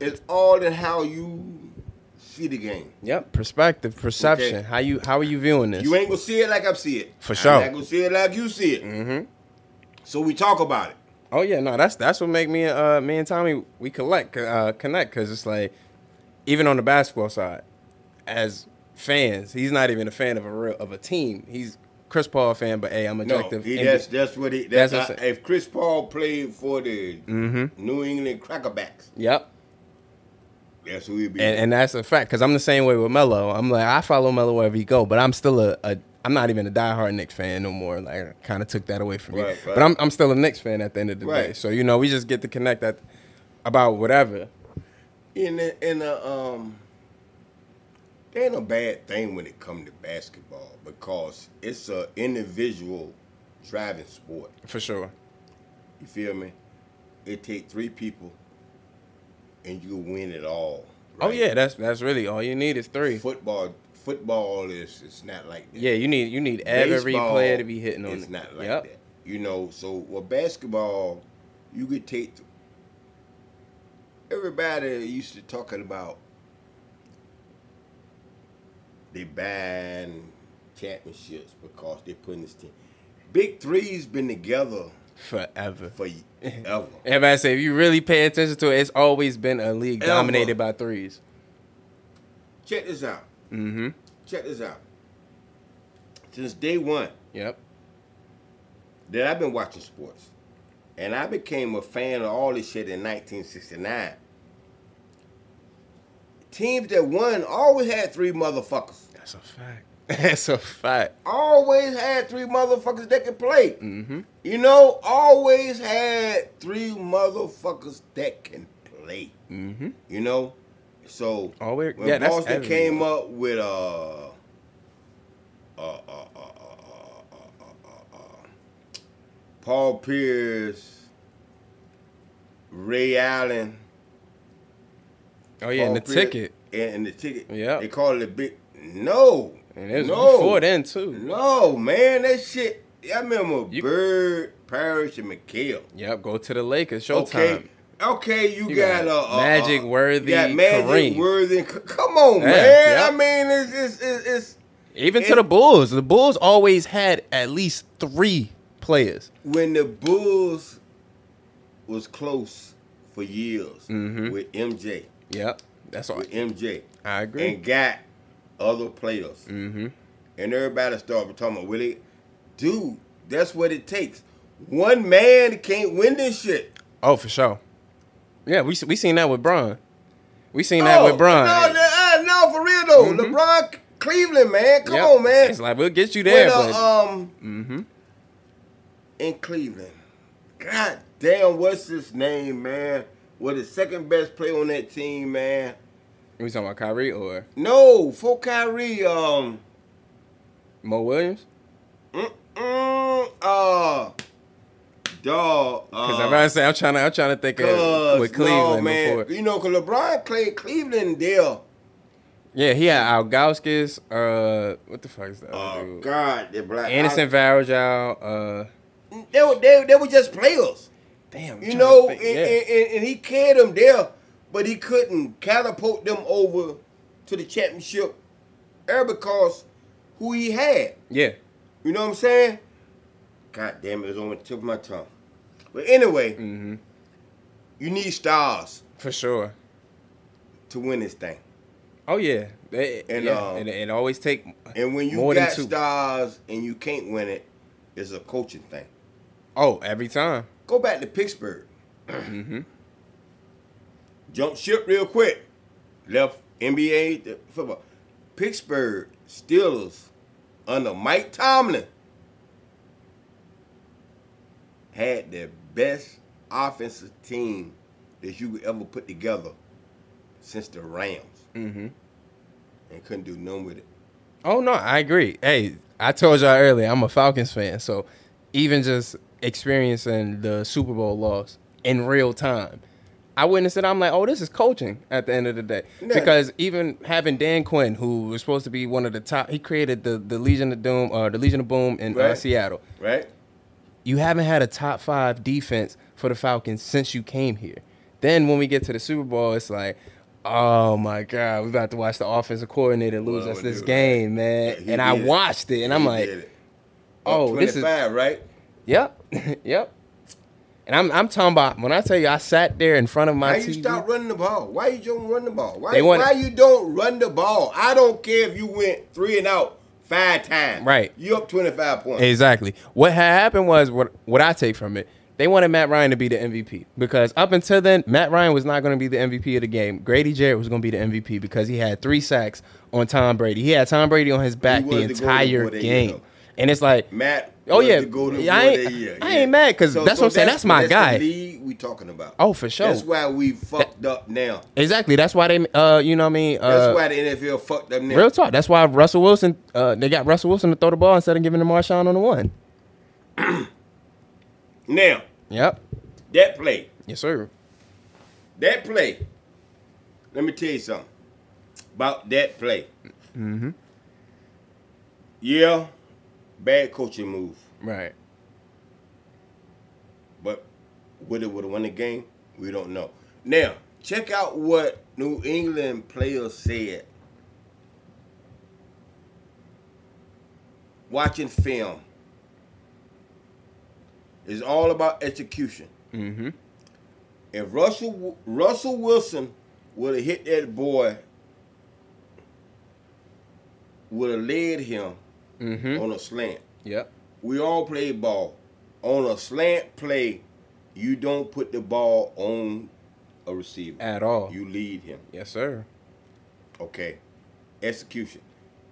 it's all in how you see the game. Yep, perspective, perception. Okay. How you how are you viewing this? You ain't gonna see it like I see it. For sure. I'm sure. not gonna see it like you see it. mm-hmm. So we talk about it. Oh yeah, no, that's that's what make me uh me and Tommy we collect uh connect because it's like even on the basketball side, as fans, he's not even a fan of a real of a team. He's Chris Paul fan, but hey, I'm objective. No, he, that's that's what he. That's That's, what I'm if Chris Paul played for the mm-hmm. New England Crackerbacks, Yep, that's who he'd be. and, and that's a fact because I'm the same way with Melo. I'm like I follow Melo wherever he go, but I'm still a, a I'm not even a diehard Knicks fan no more. Like I kind of took that away from me, Right, right. but I'm I'm still a Knicks fan at the end of the day. So you know we just get to connect that about whatever. in the, in the um, there ain't a bad thing when it come to basketball because it's a individual driving sport. For sure. You feel me? It take three people, and you win it all. Oh yeah, that's that's really all you need is three. Football, football is it's not like that. Yeah, you need you need every Baseball player to be hitting on It's it. not like Yep. that. You know, so with basketball, you could take. Everybody used to talking about they buying championships because they're putting this team. Big Three's been together Forever. for ever. Everybody say if you really pay attention to it, it's always been a league Ever. dominated by threes. Check this out. Mm-hmm. Check this out. Since day one Yep. that I've been watching sports, and I became a fan of all this shit in 1969. Teams that won always had three motherfuckers. That's a fact. That's a fact. Always had three motherfuckers that could play. Mm-hmm. You know, always had three motherfuckers that can play. Mm-hmm. You know, so always when yeah, Boston came up with a. Uh, uh, uh, Paul Pierce, Ray Allen. Oh yeah, Paul and the Pierce, ticket. And, and the ticket. Yeah. They call it a big no. And it was no, before then too. No, man, that shit. I remember You- Bird, Parrish, and McHale. Yep. Go to the Lakers. Showtime. Okay. Okay, you, You got, got uh, Magic, uh, Worthy, you got Magic, Kareem. Worthy. Come on, Yeah, man. yeah. I mean, it's it's it's, it's Even to the Bulls. The Bulls always had at least three players. when the Bulls was close for years Mhm. with MJ, Yep. That's all. with MJ, I agree. and got other players, Mm-hmm. and everybody started talking about, well, it, dude, that's what it takes. One man can't win this shit. Oh, for sure. Yeah, we we seen that with Bron. We seen that with Bron. Oh, No, no, uh, no, for real though. Mhm. LeBron, Cleveland, man, come Yep. on, man. It's like we'll get you there, When, uh, um, mm-hmm. in Cleveland. God damn, what's his name, man? Was the second best player on that team, man? We talking about Kyrie or No, for Kyrie, um, Mo Williams? mm, uh, dog. Because uh, I'm about to say I'm trying to I'm trying to think of with Cleveland no, man. before. You know, cause LeBron played Cleveland there. Yeah, he had Ilgauskas. Uh, what the fuck is that? Oh dude? God, the black Anderson Varejao. Uh, they, were, they, they were just players. damn. You know, and, yeah. and, and, and he carried them there, but he couldn't catapult them over to the championship era because who he had. yeah. You know what I'm saying? God damn it, it's on the tip of my tongue. But anyway, Mm-hmm. you need stars For sure. to win this thing. Oh yeah. They, And, yeah. um, and it always take And when you got stars and you can't win it, it's a coaching thing. oh every time. Go back to Pittsburgh. Mm-hmm. Jump ship real quick. Left NBA football. Pittsburgh Steelers under Mike Tomlin had the best offensive team that you could ever put together since the Rams Mm-hmm. and couldn't do nothing with it. Oh no, I agree. Hey, I told y'all earlier, I'm a Falcons fan, so even just experiencing the Super Bowl loss in real time, I witnessed it. I'm like, oh, this is coaching at the end of the day. Yeah. Because even having Dan Quinn, who was supposed to be one of the top, he created the the Legion of Doom, uh, the Legion of Boom in uh, Seattle. Right? You haven't had a top five defense for the Falcons since you came here. Then when we get to the Super Bowl, it's like, oh my god, we about to watch the offensive coordinator lose Well, us this dude, game, man. Yeah, and I watched it, and I'm like, it. oh, this is 25, right? Yep, yep. And I'm I'm talking about when I tell you I sat there in front of my Why TV. you stop running the ball? Why you don't run the ball? Why, want- why you don't run the ball? I don't care if you went three and out five times. Right. You up 25 points. Exactly. What had happened was what what I take from it. They wanted Matt Ryan to be the MVP because up until then, Matt Ryan was not going to be the MVP of the game. Grady Jarrett was going to be the MVP because he had three sacks on Tom Brady. He had Tom Brady on his back the entire game. And it's like, Matt. Oh, yeah. Yeah, I ain't- that year. I ain't mad 'cause that's what I'm saying. That's my guy. The league we talking about. Oh, for sure. That's why we fucked up now. exactly. That's why they, uh, you know, what I mean, uh, That's why the NFL fucked up now. real talk. That's why Russell Wilson, uh, they got Russell Wilson to throw the ball instead of giving to Marshawn on the one. Now Yep. that play, Yes, sir. that play. Let me tell you something about that play. Mm-hmm. Yeah, bad coaching move, Right. but would it would have won the game? We don't know. Now check out what New England players said. Watching film is all about execution. Mm-hmm. if Russell Russell Wilson would have hit that boy, would have led him Mm-hmm. on a slant. Yep. We all play ball. On a slant play, you don't put the ball on a receiver. At all. You lead him. Yes, sir. Okay. Execution.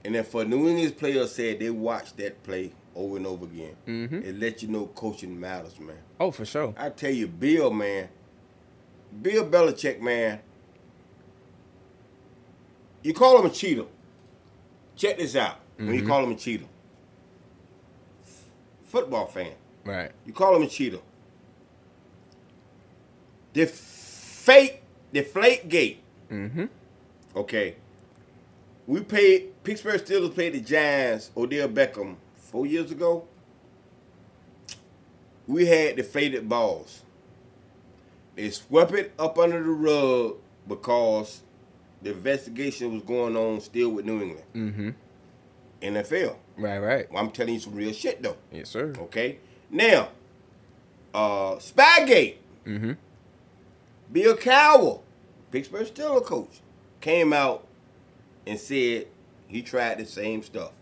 And then for New England's players said they watched that play over and over again. Mhm. It lets you know coaching matters, man. Oh, for sure. I tell you, Bill, man, Bill Belichick, man, you call him a cheater. Check this out. When you Mhm. call him a cheater, football fan, Right. you call him a cheater. The fake, the flake gate. Mm-hmm. Okay. We paid Pittsburgh Steelers paid the Giants Odell Beckham four years ago. We had deflated balls. They swept it up under the rug because the investigation was going on still with New England. Mm-hmm. NFL. Right, right. Well, I'm telling you some real shit though. Yes, sir. Okay. Now, uh Spygate. Mm-hmm. Bill Cowher, Pittsburgh Steelers coach, came out and said he tried the same stuff.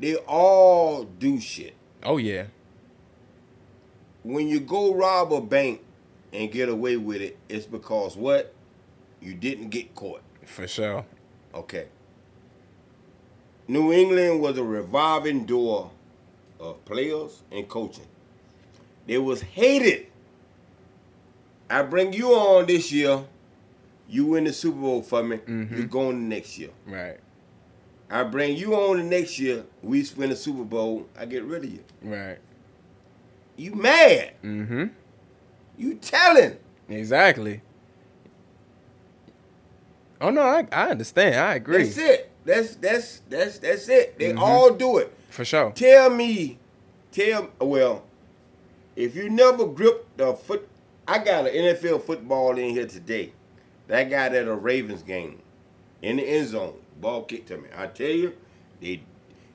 They all do shit. Oh yeah. When you go rob a bank and get away with it, it's because what? You didn't get caught. For sure. Okay. New England was a revolving door of players and coaching. They was hated. I bring you on this year. You win the Super Bowl for me. Mhm. You're going the next year. Right. I bring you on the next year. We win the Super Bowl. I get rid of you. Right. You mad? Mm-hmm. You telling? Exactly. Oh no, I, I understand. I agree. That's it. That's that's that's that's it. They Mhm. all do it. For sure. Tell me, tell well, if you never gripped the foot, I got an NFL football in here today. That guy at a Ravens game, in the end zone, ball kicked to me. I tell you, they,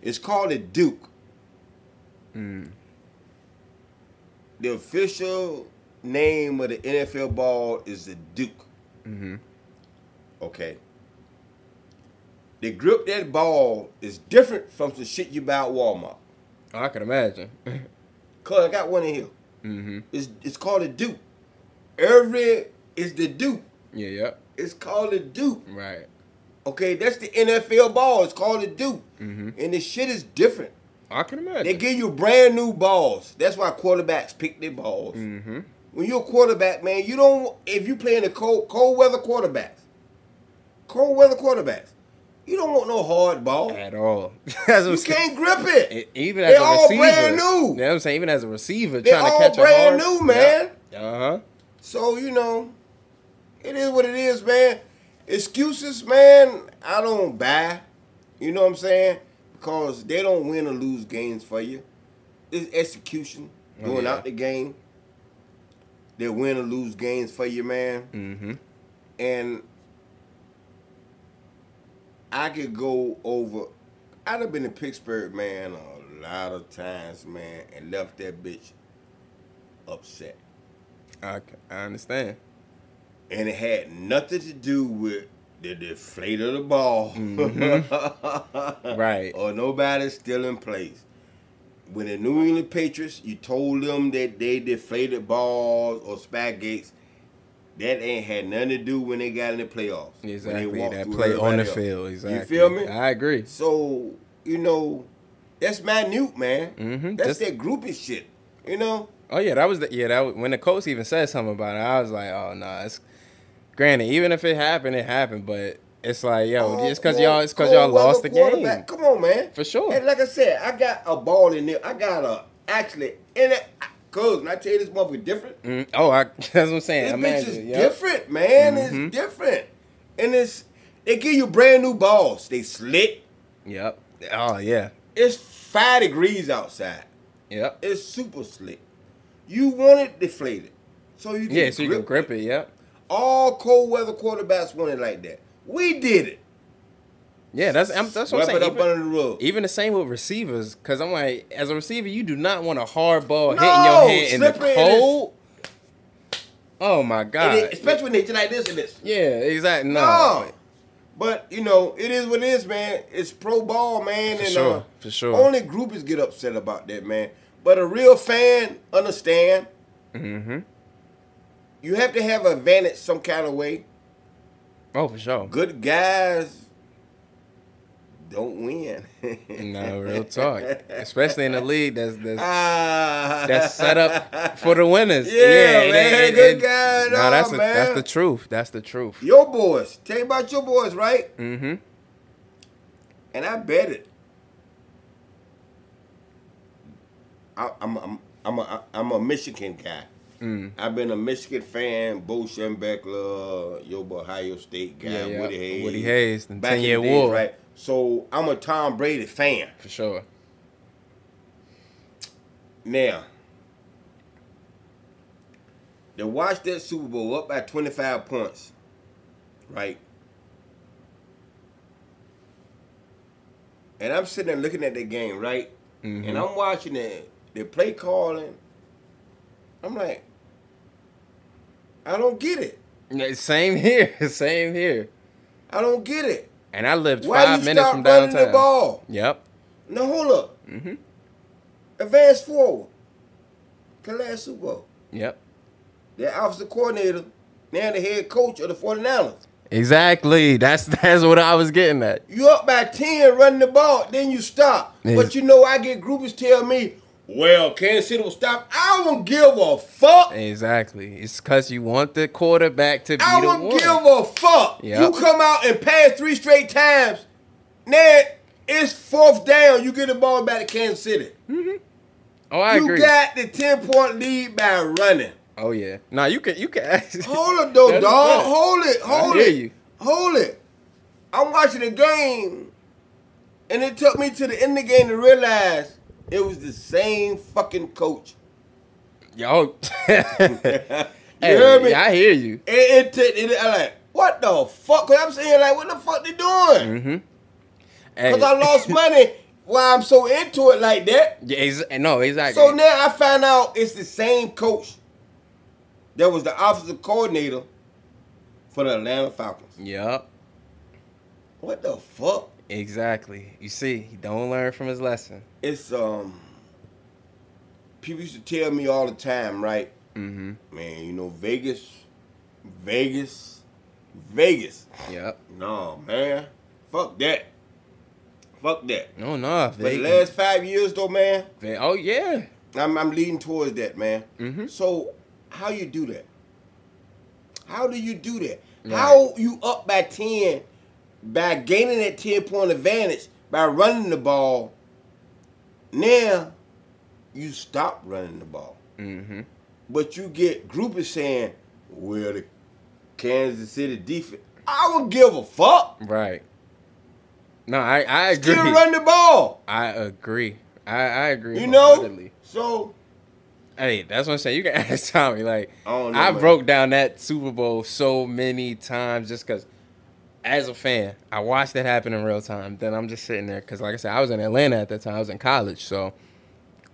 it's called a Duke. Mm. The official name of the NFL ball is the Duke. Mm-hmm. Okay. The grip that ball is different from some shit you buy at Walmart. Oh, I can imagine. Cause I got one in here. mm-hmm. It's it's called a Duke. Every is the Duke. Yeah. Yep. It's called a Duke. Right. Okay, that's the NFL ball. It's called a Duke. Mm-hmm. And the shit is different. I can imagine. They give you brand new balls. That's why quarterbacks pick their balls. mm-hmm. When you're a quarterback, man, you don't if you playing the cold cold weather quarterbacks. Cold weather quarterbacks. You don't want no hard ball. At all. That's You can't grip it. E- Even as a all receiver, brand new. You know what I'm saying? Even as a receiver, They trying to all catch brand a hard, new, man. Uh huh. So, you know, it is what it is, man. Excuses, man, I don't buy. You know what I'm saying? Because they don't win or lose games for you. It's execution, Oh, going yeah. out the game. They win or lose games for you, man. Mm-hmm. And I could go over. I'd have been in Pittsburgh, man, a lot of times, man, and left that bitch upset. I, I understand. And it had nothing to do with the deflate of the ball. Mm-hmm. Right. Or nobody still in place. When the New England Patriots, you told them that they deflated balls or Spygates. That ain't had nothing to do when they got in the playoffs. when they Exactly. walked That play on the else. field. Exactly. feel me? I agree. So, you know, that's minute, man. Mhm. That's Just- that groupie shit. You know? Oh yeah, that was the yeah. That was, when the coach even said something about it, I was like, oh no, it's granted. Even if it happened, it happened. But it's like, yo, Oh, it's because y'all, it's because y'all lost the game. Come on, man. for sure. And like I said, I got a ball in there. I got a actually in it. Cause when I tell you this motherfucker different, Mm, oh, I, that's what I'm saying. this bitch is yep. different, man. Mhm. It's different, and it's they give you brand new balls. They slick. Yep. Oh yeah. It's five degrees outside. Yep. It's super slick. You want it deflated, so you can Yeah, so you can grip it. Yep. All cold weather quarterbacks want it like that. We did it. Yeah, that's I'm, that's what I'm saying. up Even, under the rug. even the same with receivers, because I'm like, as a receiver, you do not want a hard ball No, hitting your head in the cold. Oh my god. It- especially when they just like this and this. yeah, exactly. No. No. But you know, it is what it is, man. It's pro ball, man, For and sure, uh, for sure. only groupies get upset about that, man. But a real fan understand. Mm-hmm. You have to have an advantage some kind of way. Oh, for sure. Good guys don't win. No, real talk. Especially in the league that's that's, Ah. that's set up for the winners. Yeah, ain't- man, it- it- guy and No, all, that's the, that's the truth. That's the truth. Your boys. Tell you about your boys, right? Mm-hmm. And I bet it. I, I'm I'm I'm a I'm a Michigan guy. Mm. I've been a Michigan fan, Bo Schembechler, your Ohio State guy, Yeah, yeah. Woody Hayes. Woody Hayes, the Back in 10-year war. right? So I'm a Tom Brady fan. For sure. Now, they watch that Super Bowl up by 25 points, right? And I'm sitting there looking at the game, right? Mhm. And I'm watching the, the play calling. I'm like, I don't get it. Same here. Same here. I don't get it. And I lived Why five you minutes from running downtown. the ball? Yep. Now hold up. Mm-hmm. Advance forward. The last Super Bowl. Yep. The offensive coordinator, now the head coach of the 49ers. Exactly. That's that's what I was getting at. You up by 10 running the ball, then you stop. Yes. But you know, I get groupies tell me, well, Kansas City will stop. I don't give a fuck. Exactly. It's because you want the quarterback to be I the don't give a fuck. Yep. You come out and pass three straight times, now it's fourth down. You get the ball back to Kansas City. Mm-hmm. oh, I you agree. got the 10 point lead by running. oh yeah. Nah, you can you can. Hold it though, dog. Hold it. I Hold hear it. you. Hold it. I'm watching the game, and it took me to the end of the game to realize it was the same fucking coach. Yo. You hey, heard me? I hear you. It, it, it, I'm like, what the fuck? Cause I'm saying like, what the fuck they doing? Mm-hmm. Hey. Cause I lost money Why I'm so into it like that. Yeah, ex- no, exactly. So now I find out it's the same coach that was the offensive coordinator for the Atlanta Falcons. Yep. What the fuck? Exactly. You see, he don't learn from his lesson. It's um. People used to tell me all the time, right? Mm-hmm. Man, you know Vegas, Vegas, Vegas. Yep. No, man, fuck that. Fuck that. No, no. But the last five years, though, man, oh yeah. I'm I'm leading towards that, man. Mhm. So how you do that? How do you do that? Right. How you up by ten by gaining that ten point advantage by running the ball? Now you stop running the ball, Mm-hmm. but you get groupies saying, "Well, the Kansas City defense." I don't give a fuck. Right. No, I I agree. Still run the ball. I agree. I I agree. You know. So Hey, that's what I'm saying. You can ask Tommy. Like, I know, I broke down that Super Bowl so many times just because, as a fan, I watched that happen in real time. Then I'm just sitting there because, like I said, I was in Atlanta at that time. I was in college, so,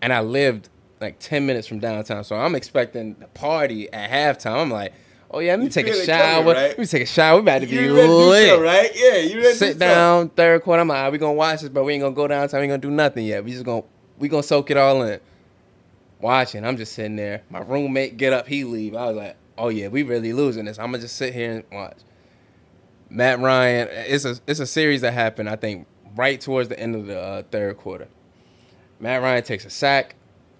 and I lived like 10 minutes from downtown. So I'm expecting the party at halftime. I'm like, oh yeah, let me You take a shower. coming, right? Let me take a shower. We about to be You do lit. something, right? Yeah, you ready Sit do down, third quarter. I'm like, "Alright, we gonna watch this, but we ain't gonna go downtown. We ain't gonna do nothing yet. We just gonna we gonna soak it all in. Watching, I'm just sitting there. My roommate get up, he leave. I was like, oh yeah, we really losing this. I'm gonna just sit here and watch. Matt Ryan, it's a it's a series that happened. I think right towards the end of the uh, third quarter. Matt Ryan takes a sack,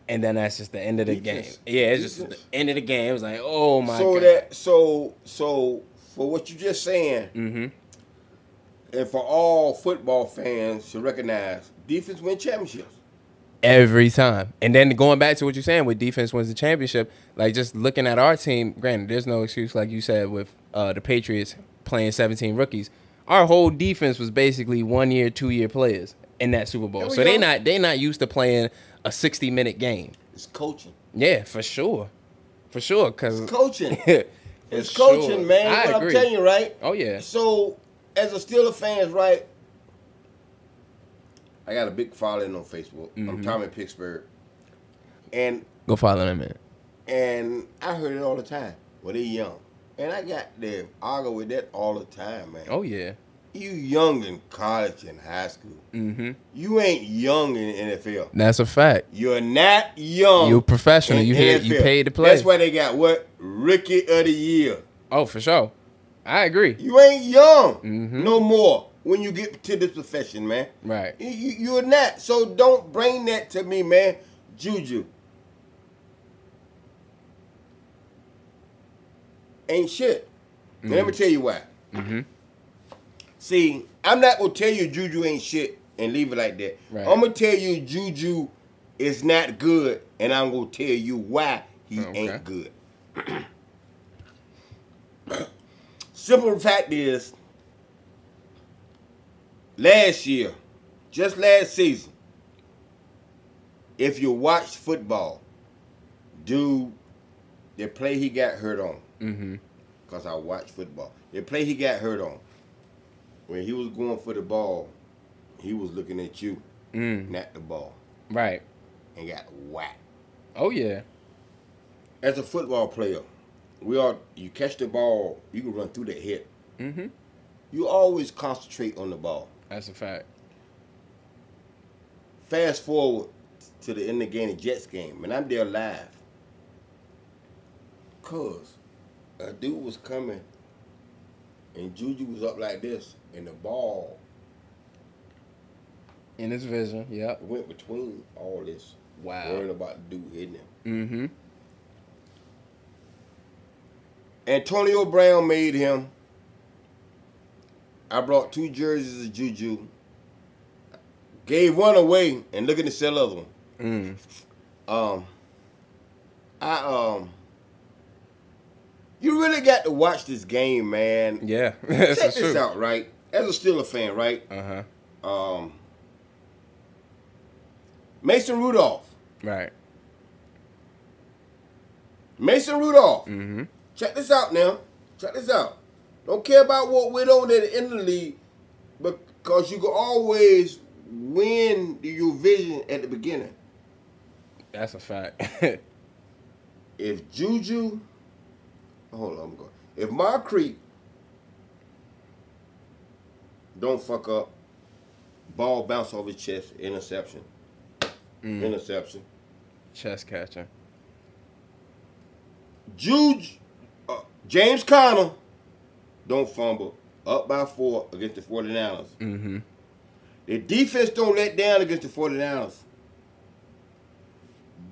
and then that's just the end of the game. Yeah, it's just the end of the game. It was like, oh my so god. that so so for what you just saying, mm-hmm. and for all football fans to recognize, defense win championships. Every time. And then going back to what you're saying with defense wins the championship, like just looking at our team, granted, there's no excuse, like you said, with uh, the Patriots playing 17 rookies. Our whole defense was basically one year, two year players in that Super Bowl. So they not they not used to playing a 60 minute game. It's coaching. Yeah, for sure. For sure. Cause Coaching. It's sure. coaching, man. I what agree. I'm telling you, right? Oh yeah. So, as a Steeler fans, right? I got a big following on Facebook. I'm Mhm. Tommy Pittsburgh, and Go follow them in. and I heard it all the time. Well, they young, and I got to argue with that all the time, man. Oh yeah. You young in college and high school. Mm-hmm. You ain't young in the NFL. That's a fact. You're not young. You're professional. You here you paid to play. That's why they got what rookie of the year. oh, for sure. I agree. You ain't young Mhm. no more when you get to this profession, man. Right. You, you're not. So don't bring that to me, man. Juju. Ain't shit. And let me tell you why. Mm-hmm. See, I'm not gonna tell you Juju ain't shit and leave it like that. Right. I'm gonna tell you Juju is not good, and I'm gonna tell you why he Okay. ain't good. Simple fact is, last year, just last season, if you watched football, dude, the play he got hurt on Mm-hmm. because I watch football. The play he got hurt on, when he was going for the ball, he was looking at you, Mm. not the ball, Right. and got whacked. Oh yeah. As a football player, we are you catch the ball, you can run through the hit. Mm-hmm. You always concentrate on the ball. That's a fact. Fast forward to the end of the game, the Jets game, and I'm there live. Cause a dude was coming, and Juju was up like this, and the ball In his vision. Yep. went between all this. Wow. Worrying about the dude hitting him. Mm-hmm. Antonio Brown made him. I brought two jerseys of Juju. Gave one away and looking to sell the other one. Mm. Um, I um, you really got to watch this game, man. Yeah. That's Check this truth. out, right? As a Steeler fan, right? Uh-huh. Um, Mason Rudolph. Right. Mason Rudolph. Mm-hmm. Check this out now. Check this out. Don't care about what went on at the end of the league because you can always win your vision at the beginning. That's a fact. If Juju, hold on, I'm going. If Moncrief don't fuck up, ball bounce off his chest, interception, Mm. interception. Chest catcher. Juju, uh, James Conner don't fumble, up by four against the 49ers. Mm-hmm. The defense don't let down against the 49ers.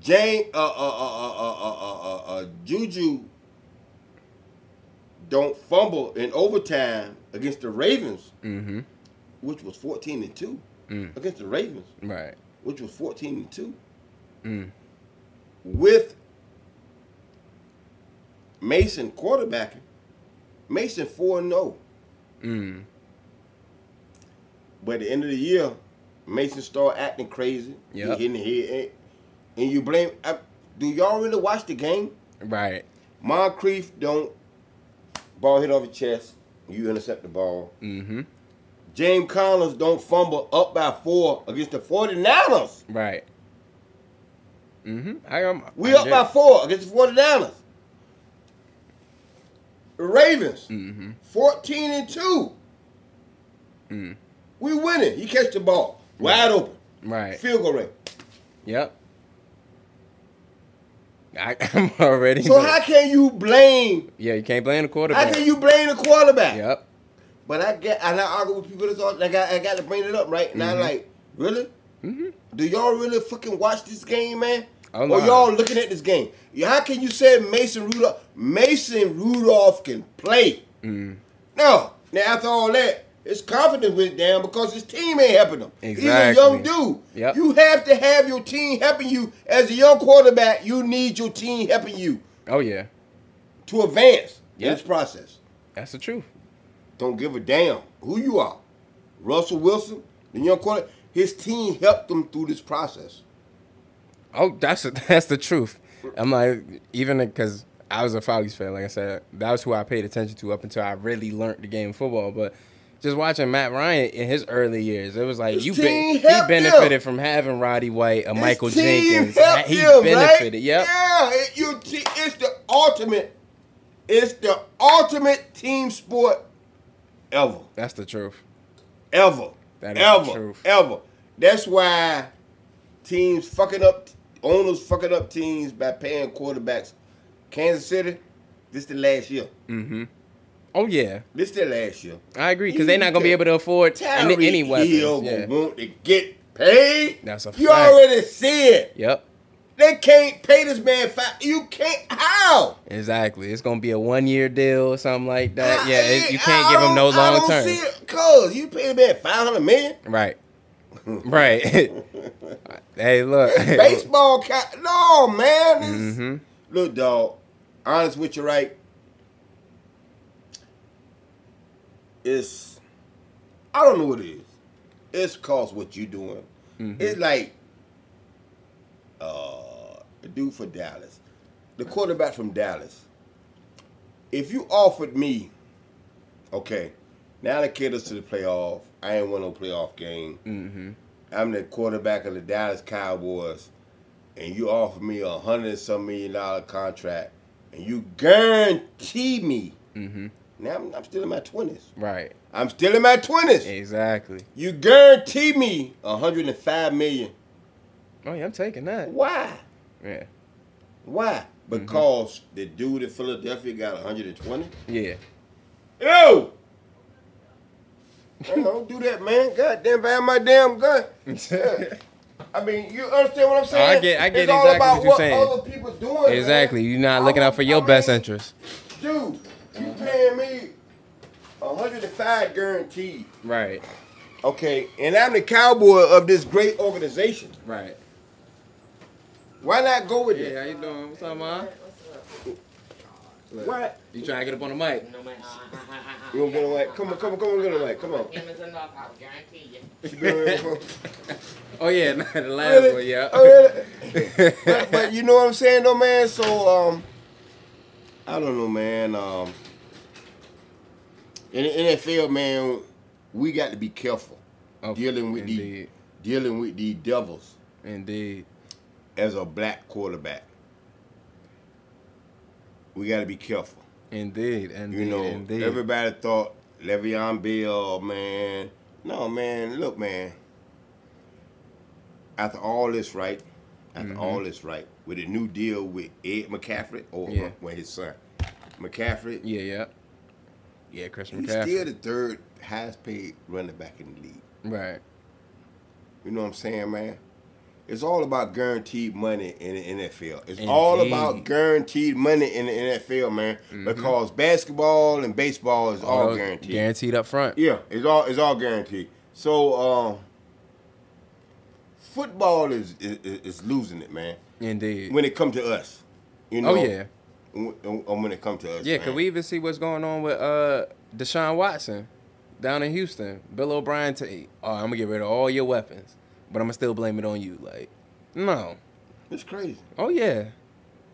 Jane, uh, uh, uh, uh, uh, uh, uh, uh, Juju don't fumble in overtime against the Ravens, Mm-hmm. which was 14 and 2. Mm. Against the Ravens, Right. which was 14 and 2. Mm. With Mason quarterbacking, Mason 4 and 0. Mm. But at the end of the year, Mason started acting crazy. Yep. He hitting the head. And, and you blame. I, Do y'all really watch the game? Right. Moncrief don't ball hit off your chest. You intercept the ball. Mm-hmm. James Collins don't fumble up by four against the 49ers. Right. Mm-hmm. I am. We I up by four against the 49ers. The Ravens, Mhm. 14 and 2. Mm. We winning. He catch the ball. Wide open. Right. Field goal range. Yep. I, I'm already. So how can you blame yeah, you can't blame the quarterback. how can you blame the quarterback? Yep. But I get and I argue with people that's all I got I got to bring it up, right? now. I'm Mhm. like, really? Mm-hmm. Do y'all really fucking watch this game, man? Oh, or y'all looking at this game? How can you say Mason Rudolph? Mason Rudolph can play. Mm. No. Now after all that, his confidence went down because his team ain't helping him. Exactly. He's a young dude. Yep. You have to have your team helping you. As a young quarterback, you need your team helping you Oh yeah, to advance in this process. that's the truth. Don't give a damn who you are. Russell Wilson, the young quarterback, his team helped him through this process. Oh, that's that's the truth. I'm like, even because I was a Falcons fan, like I said, that was who I paid attention to up until I really learned the game of football. But just watching Matt Ryan in his early years, it was like His you he benefited him. from having Roddy White, a His Michael Jenkins. He him, benefited. Right? Yep. Yeah, it, you it's the ultimate. It's the ultimate team sport ever. That's the truth. Ever. That is ever. the truth. Ever. That's why teams fucking up, owners fucking up teams by paying quarterbacks. Kansas City, this the last year. Mm-hmm. Oh yeah, This the last year. I agree because they're not gonna be able to afford any, Tyreek any weapons. Hill Yeah. want to get paid. That's a You fact. already see it. Yep. They can't pay this man five. You can't. How? Exactly. It's gonna be a one year deal or something like that. I- Yeah, it, you can't give him no long term. see it, Cause you pay the man five hundred million. Right. Right. hey, look. Baseball cap. No, man. This- hmm Look, dog. Honest with you, right? It's. I don't know what it is. It's cause what you doing. Mhm. It's like. Uh, the dude for Dallas, the quarterback from Dallas. If you offered me, okay, now the kid us to the playoff. I ain't won no playoff game. hmm I'm the quarterback of the Dallas Cowboys, and you offer me a hundred and some million dollar contract, and you guarantee me. hmm Now I'm, I'm still in my twenties. Right. I'm still in my twenties. Exactly. You guarantee me a hundred and five million. Oh yeah, I'm taking that. Why? Yeah. Why? Mm-hmm. Because the dude in Philadelphia got 120. Yeah. Yo! Man, don't do that, man. God damn, buy my damn gun. I mean, you understand what I'm saying? I get- I get it's all exactly about what you're saying. other people doing. exactly. man. You're not looking out for your I best mean, interest. Dude, you paying me 105 guaranteed. Right. Okay, and I'm the cowboy of this great organization. Right. Why not go with Yeah. it? Yeah, how you doing? What's up, man? What? You trying to get up on the mic? No man, You gonna get away? Come on, come on, come on, get away. Come on. Him is enough, I'll guarantee you. You been away before? Oh yeah, nah, the last Really? one, yeah. Oh, really? but, but you know what I'm saying though, man. So um, I don't know, man. Um, in the NFL, man, we got to be careful Oh, dealing with indeed, the dealing with the devils indeed. as a black quarterback. We got to be careful. Indeed, indeed, You know, indeed. everybody thought Le'Veon Bell, man. No, man. Look, man. After all this, right? After Mhm. all this, right? With a new deal with Ed McCaffrey, or Yeah. when his son, McCaffrey, yeah, yeah, yeah. Chris he's McCaffrey. still the third highest paid running back in the league. right. You know what I'm saying, man? It's all about guaranteed money in the NFL. It's all about guaranteed money in the NFL, man. Mhm. Because basketball and baseball is all All guaranteed. Guaranteed up front. Yeah, it's all it's all guaranteed. So um, football is, is is losing it, man. Indeed. When it comes to us, you know. oh yeah, When, when it comes to us, yeah. man. Cause we even see what's going on with uh Deshaun Watson down in Houston. Bill O'Brien, t- oh, I'm gonna get rid of all your weapons, but I'm gonna still blame it on you. Like, no. It's crazy. Oh yeah.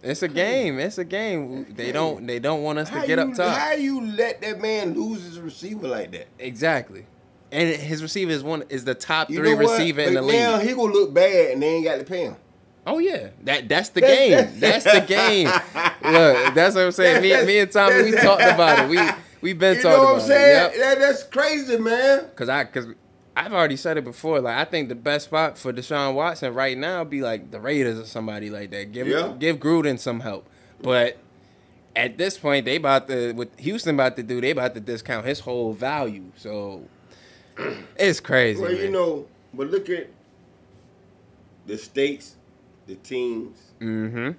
It's a game. It's a game. They don't. They don't want us to get you, up top. How you let that man lose his receiver like that? Exactly. And his receiver is one is the top You three receiver in the Now league. he gonna look bad and they ain't got to pay him. Oh yeah, that that's the That's- game. That's the game. Look, that's what I'm saying. Me, me and Tommy, we talked about it. We we been You talking know what I'm about saying? it. Yep. That, that's crazy, man. Cause I cause I've already said it before. Like I think the best spot for Deshaun Watson right now be like the Raiders or somebody like that. Give Yeah. give Gruden some help. But at this point, they about to what Houston about to do. They about to discount his whole value. So it's crazy. Well, you know, but look at the states, the teams. Mm-hmm.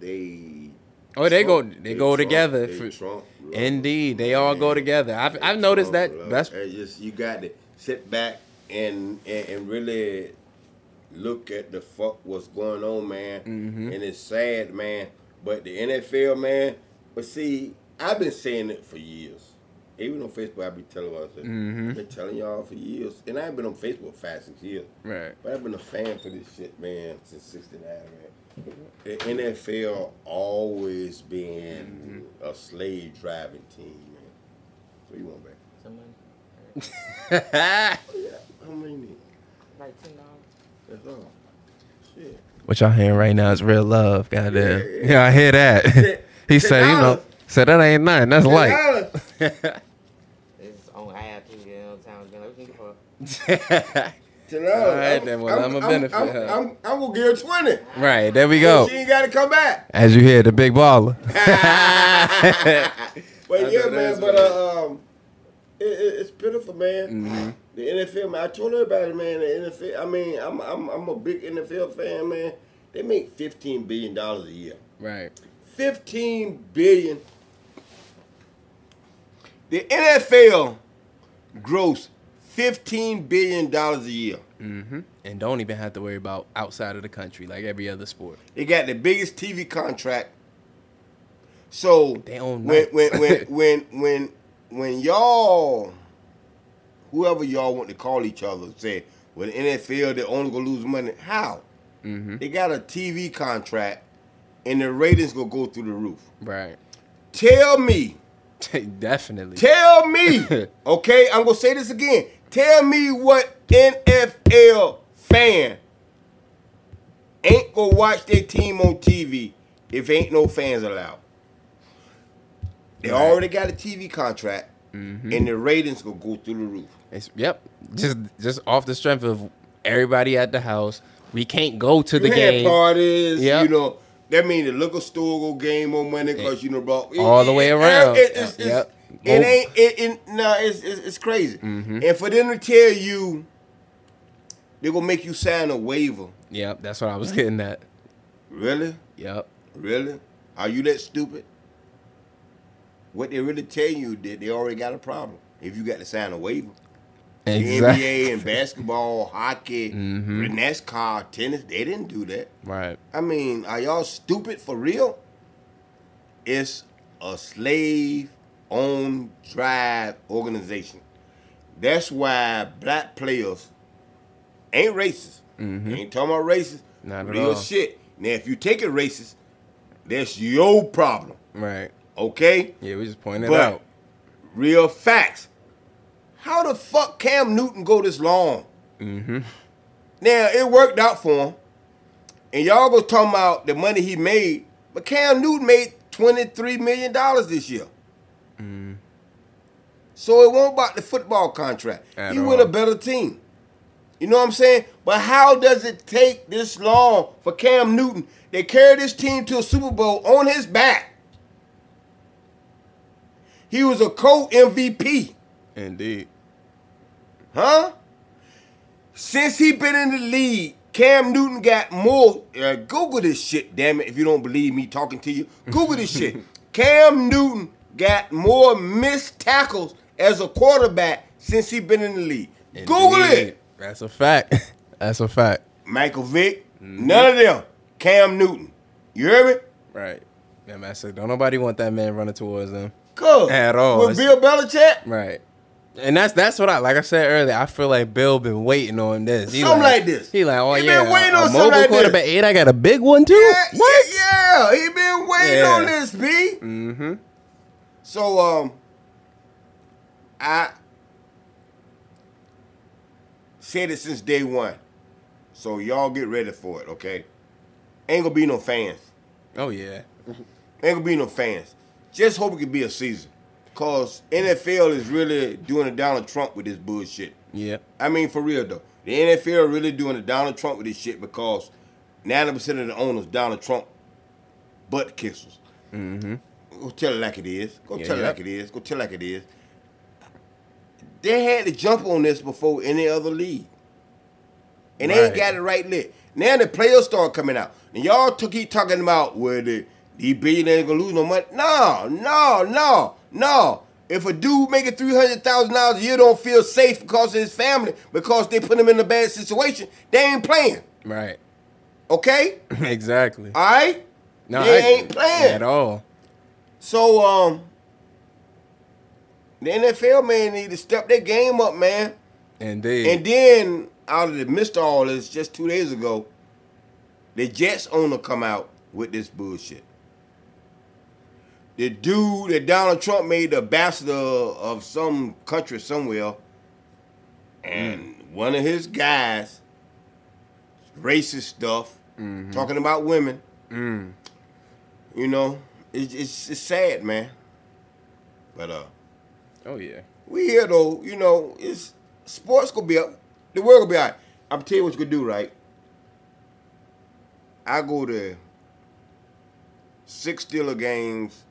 They. Oh, they go Trump- they go Trump- together. they For, Trump love indeed, they all go together. I've I've noticed Trump that. love That's. It's just you got to sit back and, and and really look at the fuck what's going on, man. Mhm. And it's sad, man. But the NFL, man. But see, I've been saying it for years. Even on Facebook, I be telling y'all. I said, Mhm. I've been telling y'all for years, and I've been on Facebook five, six years. right. But I've been a fan for this shit, man, since '69, man. The NFL always been Mm-hmm. a slave driving team, man. What you want back? Somebody. Oh, yeah. How many? Like ten dollars. That's all. Shit. what y'all hearing right now is real love. Goddamn. Yeah, Yeah, yeah. I hear that. He ten said, you know, dollars. said that ain't nothing. That's Ten light. It's on app too. You know, times been like, we can get for. Ten dollars. All right, then, well, I'ma benefit I'm, her. I'm, I'm, gonna give her twenty. right, there we go. She ain't got to come back. As you hear, the big baller. But I yeah, man. that's But uh, um, it, it, it's pitiful, man. Mhm. The NFL, man. I told everybody, man. The NFL. I mean, I'm I'm I'm a big NFL fan, man. They make fifteen billion dollars a year. Right. Fifteen billion. The NFL gross fifteen billion dollars a year. Mm-hmm. And don't even have to worry about outside of the country like every other sport. They got the biggest TV contract. So They own when when when when when when y'all whoever y'all want to call each other say, well the NFL they're only gonna lose money. How? Mm-hmm. They got a TV contract and the ratings gonna go through the roof. Right. Tell me, Definitely. tell me, okay, I'm gonna say this again. Tell me what NFL fan ain't gonna watch their team on TV if ain't no fans allowed. They Right. already got a TV contract, Mhm. and the ratings gonna go through the roof. It's, yep. Just just off the strength of everybody at the house. We can't go to the you had game parties, Yep. you know. That means the liquor store go gain more money because you know, bro. All the way around. It, it's, it's, Yep. it ain't. It, it no, it's, it's it's crazy. Mhm. And for them to tell you, they gonna make you sign a waiver. Yep, that's what I was getting at. Really, Yep. really? Are you that stupid? What they really tell you that they already got a problem if you got to sign a waiver. The Exactly. NBA and basketball, hockey, Mhm. NASCAR, tennis, they didn't do that. Right. I mean, are y'all stupid for real? It's a slave owned drive organization. That's why black players ain't racist. Mhm. Ain't talking about racist. Not real all. shit. Now, if you take it racist, that's your problem. Right. Okay? Yeah, we just pointed But- out. Real facts. How the fuck Cam Newton go this long? Mm-hmm. Now it worked out for him, and y'all go talking about the money he made, but Cam Newton made twenty three million dollars this year. Mm. So it won't about the football contract. At he with a better team. You know what I'm saying? But how does it take this long for Cam Newton? They carry this team to a Super Bowl on his back. He was a co-MVP. Indeed. Huh? Since he been in the league, Cam Newton got more. Uh, Google this shit, damn it! If you don't believe me talking to you, Google this shit. Cam Newton got more missed tackles as a quarterback since he been in the league. Google it. That's a fact. That's a fact. Michael Vick, none of them. Cam Newton. You hear me? Right. Yeah, man. So don't nobody want that man running towards them. Cool. At all. With Bill Belichick, Right. And that's that's what I like I said earlier. I feel like Bill been waiting on this. He Something like this. He like, oh He yeah, been waiting a on something mobile like this. quarterback. Eight, I got a big one too. Yeah, what? Yeah, Yeah, he been waiting Yeah. on this, B. Mm-hmm. So um, I said it since day one. So y'all get ready for it, okay? Ain't gonna be no fans. Oh yeah. Ain't gonna be no fans. Just hope it can be a season. Cause NFL is really doing a Donald Trump with this bullshit. Yeah. I mean, for real though, the NFL really doing a Donald Trump with this shit because ninety percent of the owners Donald Trump butt kissers. Mm-hmm. Go tell it like it is. Go Yeah, tell it like it is. Go tell it like it is. They had to jump on this before any other league, and they ain't got it right lit. Now the players start coming out, and y'all keep talking about where the these billionaires gonna lose no money. No, no, no, no. If a dude making three hundred thousand dollars a year don't feel safe because of his family, because they put him in a bad situation, they ain't playing. Right. Okay, exactly. all right. No, they I- ain't playing at all. So um, the NFL man need to step their game up, man. Indeed. And then out of the midst of all this, just two days ago, the Jets owner come out with this bullshit. The dude that Donald Trump made the ambassador of some country somewhere, and one of his guys, racist stuff, talking about women. mm. You know, it's, it's it's sad, man. But uh, Oh yeah. we here though. You know, it's sports gonna be up. The world gonna be alright. I'm tell you what you could do, right? I go to six Steeler games,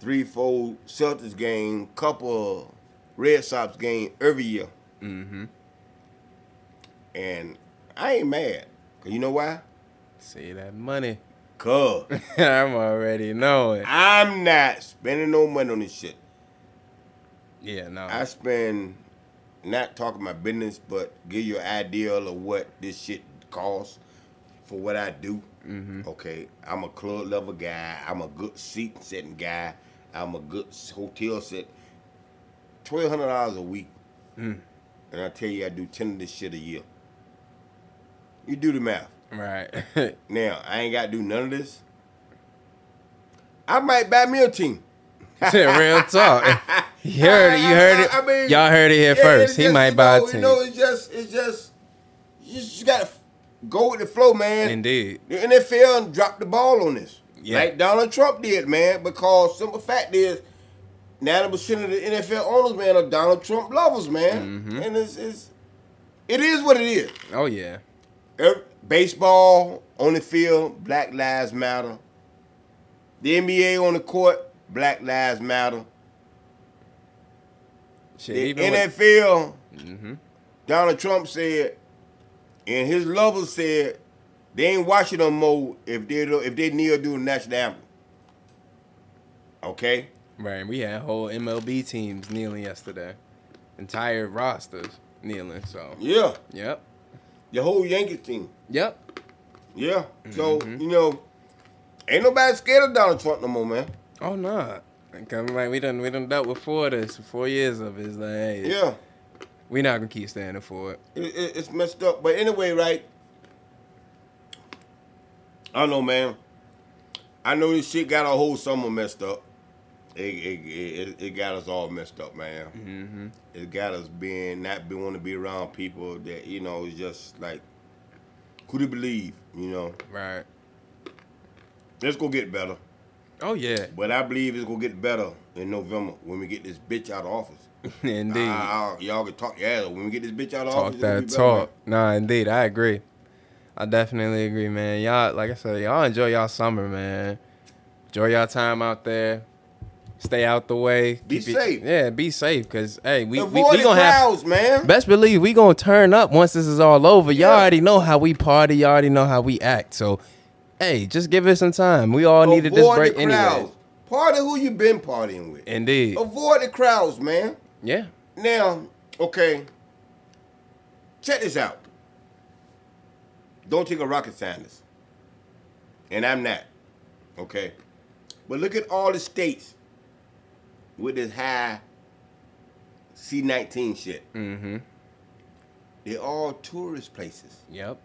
three, four Celtics game, couple Red Sox game every year, Mm-hmm. and I ain't mad. Cause you know why? See that money. Cause I'm already knowing. I'm not spending no money on this shit. Yeah, no. I spend not talking my business, but give you an idea of what this shit costs for what I do. mm-hmm. Okay, I'm a club level guy. I'm a good seat setting guy. I'm a good hotel set. Twelve hundred dollars a week, Mm. and I tell you, I do ten of this shit a year. You do the math. Right. Now I ain't got to do none of this. I might buy me a team. Say real talk. You heard it. You heard it. I mean, Y'all heard it here Yeah, first. He just, might buy know, a team. You know, it's just, it's just, you just gotta go with the flow, man. Indeed. The NFL dropped the ball on this, Yeah. like Donald Trump did, man. Because simple fact is, ninety percent of the NFL owners, man, are Donald Trump lovers, man, Mhm. and it's, it's, it is what it is. Oh yeah. Every- baseball on the field, Black Lives Matter. The NBA on the court, Black Lives Matter. Shit. The even with, NFL. hmm Donald Trump said, and his lovers said, they ain't watching no more if they do, if they kneel do the national anthem. Okay, Right. We had whole MLB teams kneeling yesterday. Entire rosters kneeling. So. yeah, Yep. the whole Yankees team. Yep. Yeah, so Mhm. you know, ain't nobody scared of Donald Trump no more, man. Oh no. Cause like we done we done dealt with four of this, four years of it. It's like, hey, Yeah, we not gonna keep standing for it. it, it, it's messed up. But anyway, right? I don't know, man. I know this shit got our whole summer messed up. It it, it, it got us all messed up, man. Mm-hmm. it got us being not be want to be around people that you know is just like who to believe you know Right. It's gonna get better Oh yeah. but i believe it's gonna get better in november when we get this bitch out of office indeed. Ah, ah, y'all can talk yeah when we get this bitch out of talk office it'll that be better, talk. Nah, indeed, I agree. I definitely agree, man. Y'all, like I said, y'all enjoy y'all summer, man. Enjoy y'all time out there. Stay out the way. Be it- safe. yeah, be safe, cause hey, we man. we, we gonna have. crowds man Best believe we gonna turn up once this is all over. Y'all already know how we party. Y'all already know how we act. So, hey, just give it some time. We all needed this avoid break the anyway. crowds party who you been partying with Indeed. avoid the crowds man Yeah. now okay check this out don't take a rocket scientist and i'm not okay but look at all the states with this high c19 shit Mm-hmm. they're all tourist places Yep.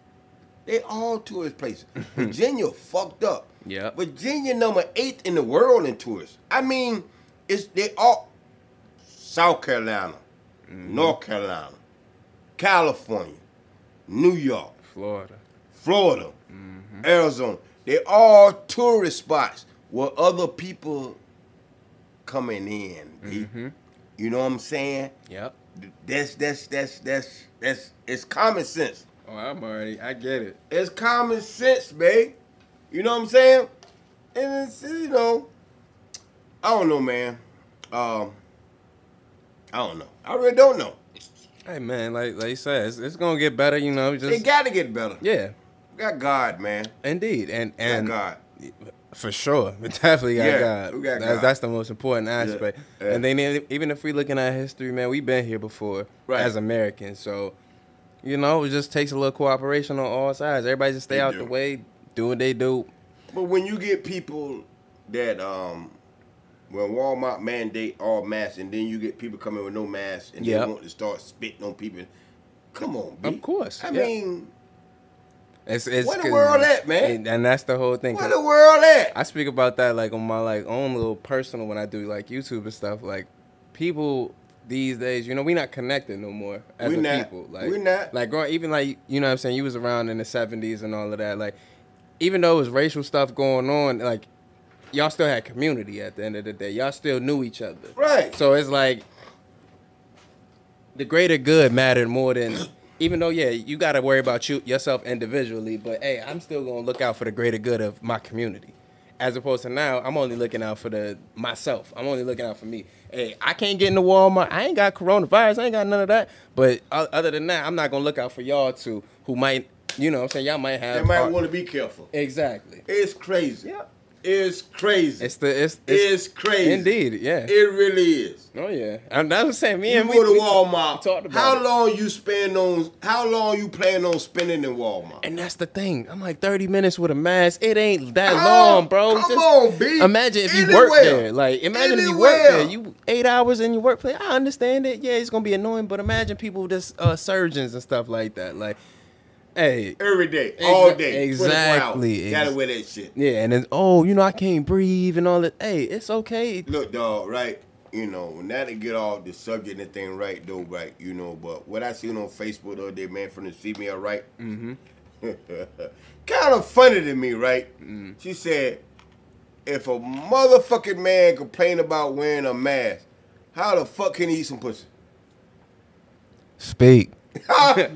They all tourist places. Virginia fucked up. Yeah. Virginia number eight in the world in tourists. I mean, it's they all South Carolina, North Carolina, California, New York, Florida. Florida, Arizona. They all tourist spots where other people coming in. B. You know what I'm saying? Yep. That's that's that's that's that's it's common sense. Oh, I'm already. I get it. It's common sense, babe. You know what I'm saying? And it's you know, I don't know, man. Um, I don't know. I really don't know. Hey man, like like you said, it's, it's gonna get better. You know, just It just got to get better. yeah, We got God, man. indeed, and We and got for sure, we definitely got Yeah, God. we got that's, God. that's the most important aspect. yeah. And then even if we looking at history, man, we've been here before Right. as Americans. So, you know, it just takes a little cooperation on all sides. Everybody just stay They out do. the way, do what they do. But when you get people that um, when Walmart mandate all masks, and then you get people coming with no masks, and Yep. they want to start spitting on people. Come on, B. Of course, I yeah. mean, It's, it's Where the world at, man? And, and that's the whole thing. where the world at? I speak about that like on my like own little personal when I do like YouTube and stuff. Like people these days, you know, we not connected no more as We not. people. Like We not. like growing even like you know what I'm saying, you was around in the seventies and all of that. Like even though it was racial stuff going on, like y'all still had community at the end of the day. Y'all still knew each other. Right. So it's like the greater good mattered more than even though yeah you got to worry about you yourself individually but hey i'm still going to look out for the greater good of my community. As opposed to now i'm only looking out for the myself. I'm only looking out for me. Hey i can't get in the walmart. I ain't got coronavirus. I ain't got none of that. But other than that i'm not going to look out for y'all too who might you know what i'm saying y'all might have They might want to be careful. exactly. It's crazy. Yep. It's crazy. it's the it's, It's, it's, crazy. indeed yeah It really is. oh yeah and that's what i'm not saying me You and go we, to Walmart. we talked about how it. long you spend on? How long you plan on spending in Walmart? And that's the thing. I'm like 30 minutes with a mask. It ain't that Oh, long, bro. come Just on, B. Imagine if you work there. Like, imagine if you work there. You eight hours in your workplace. I understand it. Yeah, it's gonna be annoying, but imagine people just uh, surgeons and stuff like that. Like, hey, Every day, all day, exactly. Gotta wear that shit. yeah, and then oh, you know, I can't breathe and all that. Hey, it's okay. Look, dog, right? You know, now to get all the subject and thing right, though, right? You know, but what I seen on Facebook the other day, man, from the female, right? Mm-hmm. kind of funny to me, right? She said, if a motherfucking man complain about wearing a mask, how the fuck can he eat some pussy? Speak. Huh?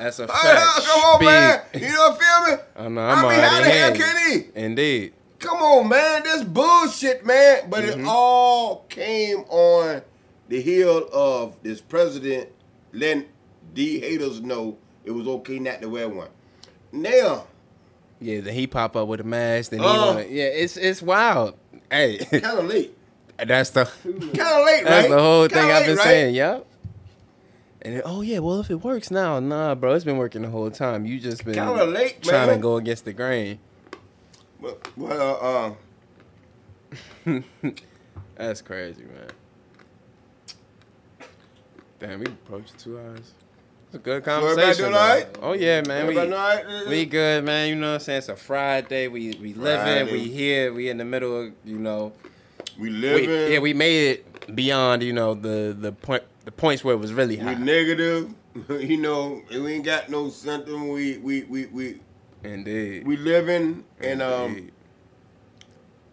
That's a fact. Come on, man. You know, feel me? I know. I I'm mean, how the hell can he? Indeed. Come on, man. This bullshit, man. But Mm-hmm. it all came on the heel of this president letting the haters know it was okay not to wear one. Now, Yeah, then he pop up with a mask. Then he Uh. wanna, yeah, it's it's wild. Hey, kind of late. That's the Kind of late, right? That's the whole Kinda thing I've been right? saying. Yep. And then, oh yeah, well if it works now, nah, bro, it's been working the whole time. You just been Kinda late, trying man. to go against the grain. Well, well uh, That's crazy, man. Damn, we approached two hours. It's a good conversation. doing all right? Oh yeah, man. We, everybody all right? we good, man. You know what I'm saying? It's a Friday. We we living. Friday. We here. We in the middle of you know. We We, yeah, we made it beyond you know the the point the points where it was really we negative. you know, and we ain't got no something. We we we we Indeed. we living and um,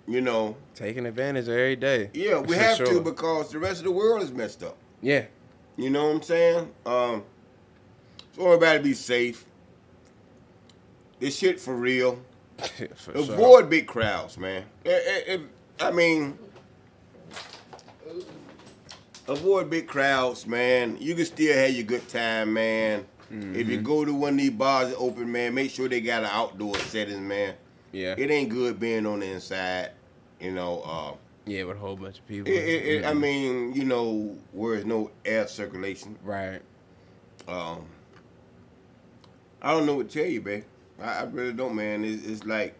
you know, taking advantage of every day. yeah, we have to because the rest of the world is messed up. Yeah. You know what I'm saying? Um, so everybody be safe. This shit for real. For sure. Avoid big crowds, man. Eh, eh, I mean, avoid big crowds, man. You can still have your good time, man. If Mm-hmm. you go to one of these bars that open, man, make sure they got an outdoor setting, man. Yeah. It ain't good being on the inside, you know. Uh, yeah, with a whole bunch of people. it, it, I Mhm. mean, you know, where there's no air circulation. right. Um, I don't know what to tell you, babe. I, I really don't, man. It's, it's like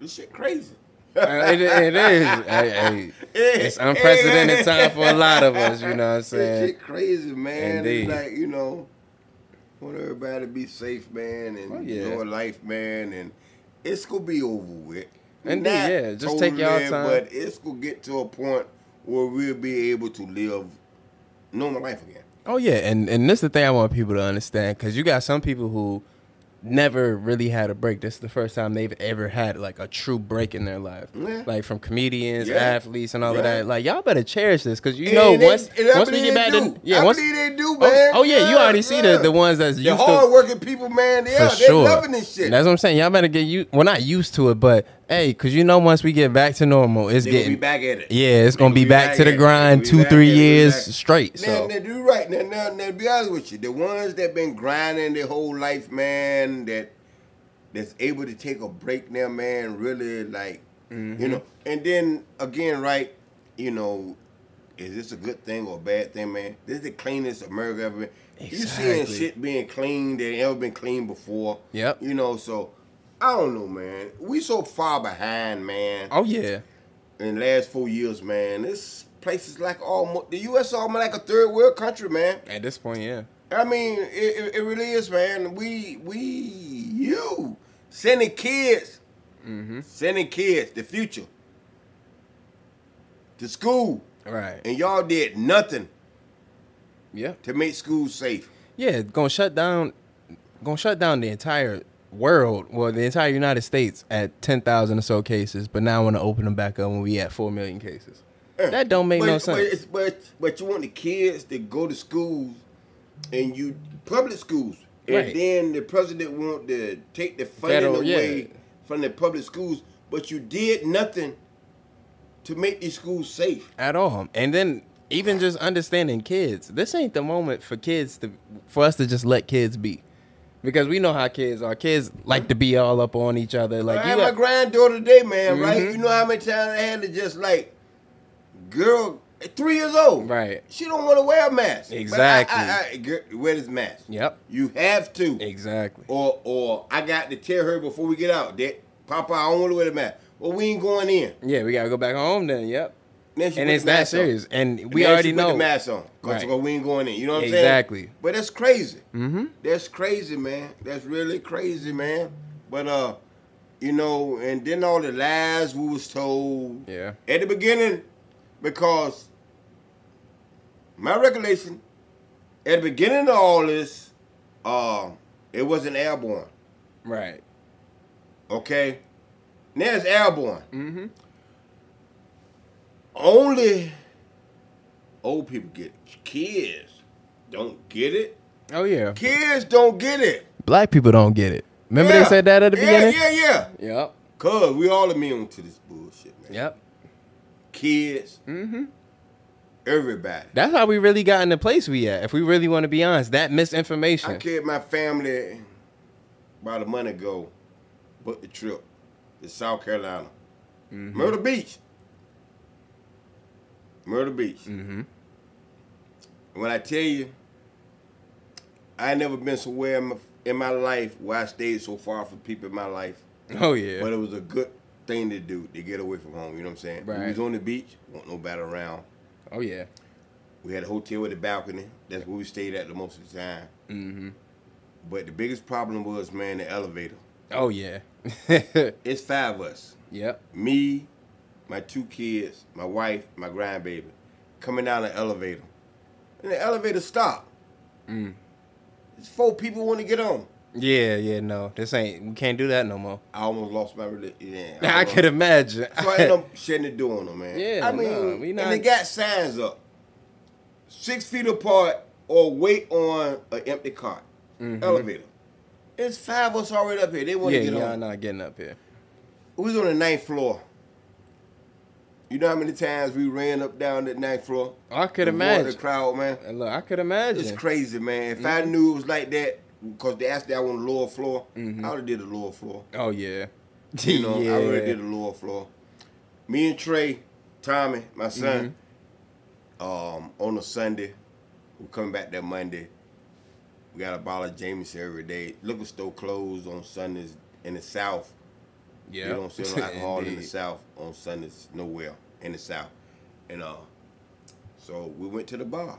this shit crazy. It, it is. Hey, hey, it's unprecedented time for a lot of us. You know what I'm saying? shit crazy, man. Indeed. It's like, you know, want everybody to be safe, man, and Oh, yeah. enjoy life, man, and it's gonna be over with. Not yeah. Just take y'all time. But it's gonna get to a point where we'll be able to live normal life again. Oh yeah, and and this is the thing I want people to understand because you got some people who never really had a break. This is the first time they've ever had like a true break in their life, Yeah. like from comedians, Yeah. athletes, and all of that. Like y'all better cherish this because you And know once once we get back to yeah I once they do, oh, man. oh, yeah, you already see the the ones that's The used to hardworking people, man, yeah, for they sure. loving this shit. That's what I'm saying. Y'all better get you. Well, not used to it, but hey, because you know once we get back to normal, it's they getting be back at it. yeah, it's They gonna be back to the grind two three back years Exactly. straight. Now, So now, do right now, now, now, be honest with you, the ones that been grinding their whole life, man, that that's able to take a break now, man, really like, Mm-hmm. you know. And then again, right, you know, is this a good thing or a bad thing, man? This is the cleanest America ever been. You seeing shit being clean that ain't ever been clean before. Yep. You know, so I don't know, man. We so far behind, man oh yeah, in the last four years, man. This place is like almost the U.S. almost like a third world country, man. at this point, yeah. I mean, it, it, it really is, man. We we you sending kids, Mm-hmm. sending kids, the future, to school, Right. and y'all did nothing Yeah. to make schools safe. Yeah, gonna shut down, gonna shut down the entire world, well, the entire United States at ten thousand or so cases, but now want to open them back up when we at four million cases. Eh, that don't make but, no But, sense. it's, but but you want the kids to go to schools, and you public schools, and then the president want to take the funding Federal, yeah. away from the public schools, but you did nothing to make these schools safe. at all. And then even just understanding kids, this ain't the moment for kids to for us to just let kids be. Because we know how kids are. Kids like to be all up on each other. Like I you had my granddaughter today, man. Right? Mhm. You know how many times I had to just like, girl, three years old, Right. She don't want to wear a mask. But I- Exactly. I, I, girl, wear this mask. Yep. You have to. Exactly. Or or I got to tell her before we get out that Papa, I don't want to wear the mask. Well, we ain't going in. Yeah, we gotta go back home then. Yep. And it's that mask on. serious. And And we then already she put know. the mask on Right. we ain't going in. You know what I'm Exactly. saying? But that's crazy. Mm-hmm. That's crazy, man. That's really crazy, man. But uh, you know, and then all the lies we was told Yeah. at the beginning, because my recollection, at the beginning of all this, uh, it wasn't airborne. Right. Okay, now it's airborne. Mm-hmm. Only old people get it. Kids don't get it. Oh yeah. Kids don't get it. Black people don't get it. Remember Yeah. they said that at the yeah, beginning? Yeah, yeah, Yep. Cause we all immune to this bullshit, man. Yep. Kids, Mm-hmm. everybody. That's how we really got in the place we at. If we really want to be honest, that misinformation. I misinformation. carried my family about a month ago, booked the trip to South Carolina, Mhm. Myrtle Beach. Myrtle Beach. Mm-hmm. When I tell you, I never been somewhere in my, in my life where I stayed so far from people in my life. Oh yeah. But it was a good thing to do to get away from home. You know what I'm saying? Right. We was on the beach, want nobody around. oh yeah. We had a hotel with a balcony. That's where we stayed at the most of the time. Mm-hmm. But the biggest problem was, man, the elevator. Oh yeah. It's five of us. yep. Me, my two kids, my wife, my grandbaby, coming down the elevator. And the elevator stopped. Mm. It's four people want to get on. Yeah, yeah, no. This ain't we can't do that no more. I almost lost my religion. Yeah, I almost- could imagine. So I ended up shutting the door on them, man. Yeah, I mean, nah, we not- and they got signs up, six feet apart or wait on an empty cart, Mhm. elevator. It's five of us already up here. They want yeah, to get y'all on. not getting up here. We was on the ninth floor. You know how many times we ran up down that ninth floor? I could imagine. the crowd, man. Look, I could imagine. It's crazy, man. If I Mhm. knew it was like that, because they asked that I want the lower floor, Mhm. I would have did the lower floor. Oh yeah. You know, yeah. I already did the lower floor. Me and Trey, Tommy, my son, Mm-hmm. um, on a Sunday, we're coming back that Monday. We got a bottle of Jameson every day. Liquor store closed on Sundays in the South. Yeah. They don't sell no alcohol in the South on Sundays nowhere in the South. And uh, so we went to the bar.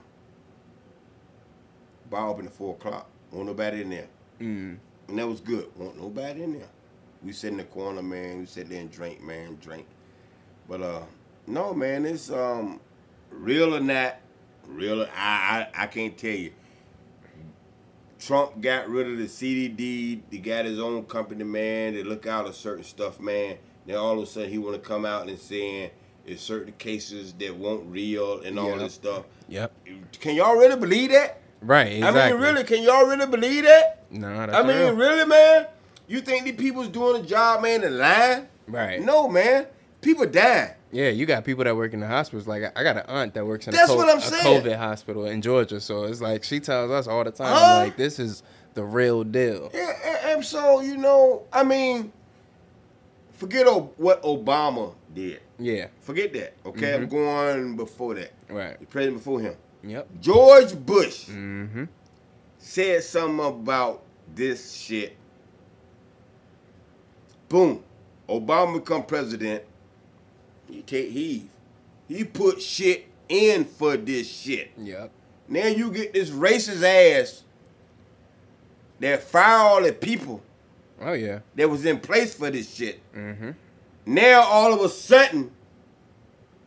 Bar open at four o'clock. Won't nobody in there. Mm. And that was good. Won't nobody in there. We sit in the corner, man. We sit there and drink, man, drink. But uh, no, man, it's um, real or not, real. I, I I can't tell you. Trump got rid of the CDC. He got his own company, man. They look out at certain stuff, man. Then all of a sudden he want to come out and saying it's certain cases that won't real and all Yep. this stuff. Yep. Can y'all really believe that? Right. Exactly. I mean, really, can y'all really believe that? No, that's I mean, real. really, man? You think these people's doing a job, man, and lying? Right. No, man. People dying. Yeah, you got people that work in the hospitals. Like I- got an aunt that works in That's a, co- what I'm a. COVID hospital in Georgia. So it's like she tells us all the time, Huh? like this is the real deal. Yeah, and, and so, you know, I mean, forget o- what Obama did. Yeah. Forget that, okay? I'm going before that. Right. The president before him. Yep. George Bush Mm-hmm. said something about this shit. Boom. Obama become president. He take heed. He put shit in for this shit. Yep. Now you get this racist ass that fire all the people Oh yeah. that was in place for this shit. Mm-hmm. Now all of a sudden,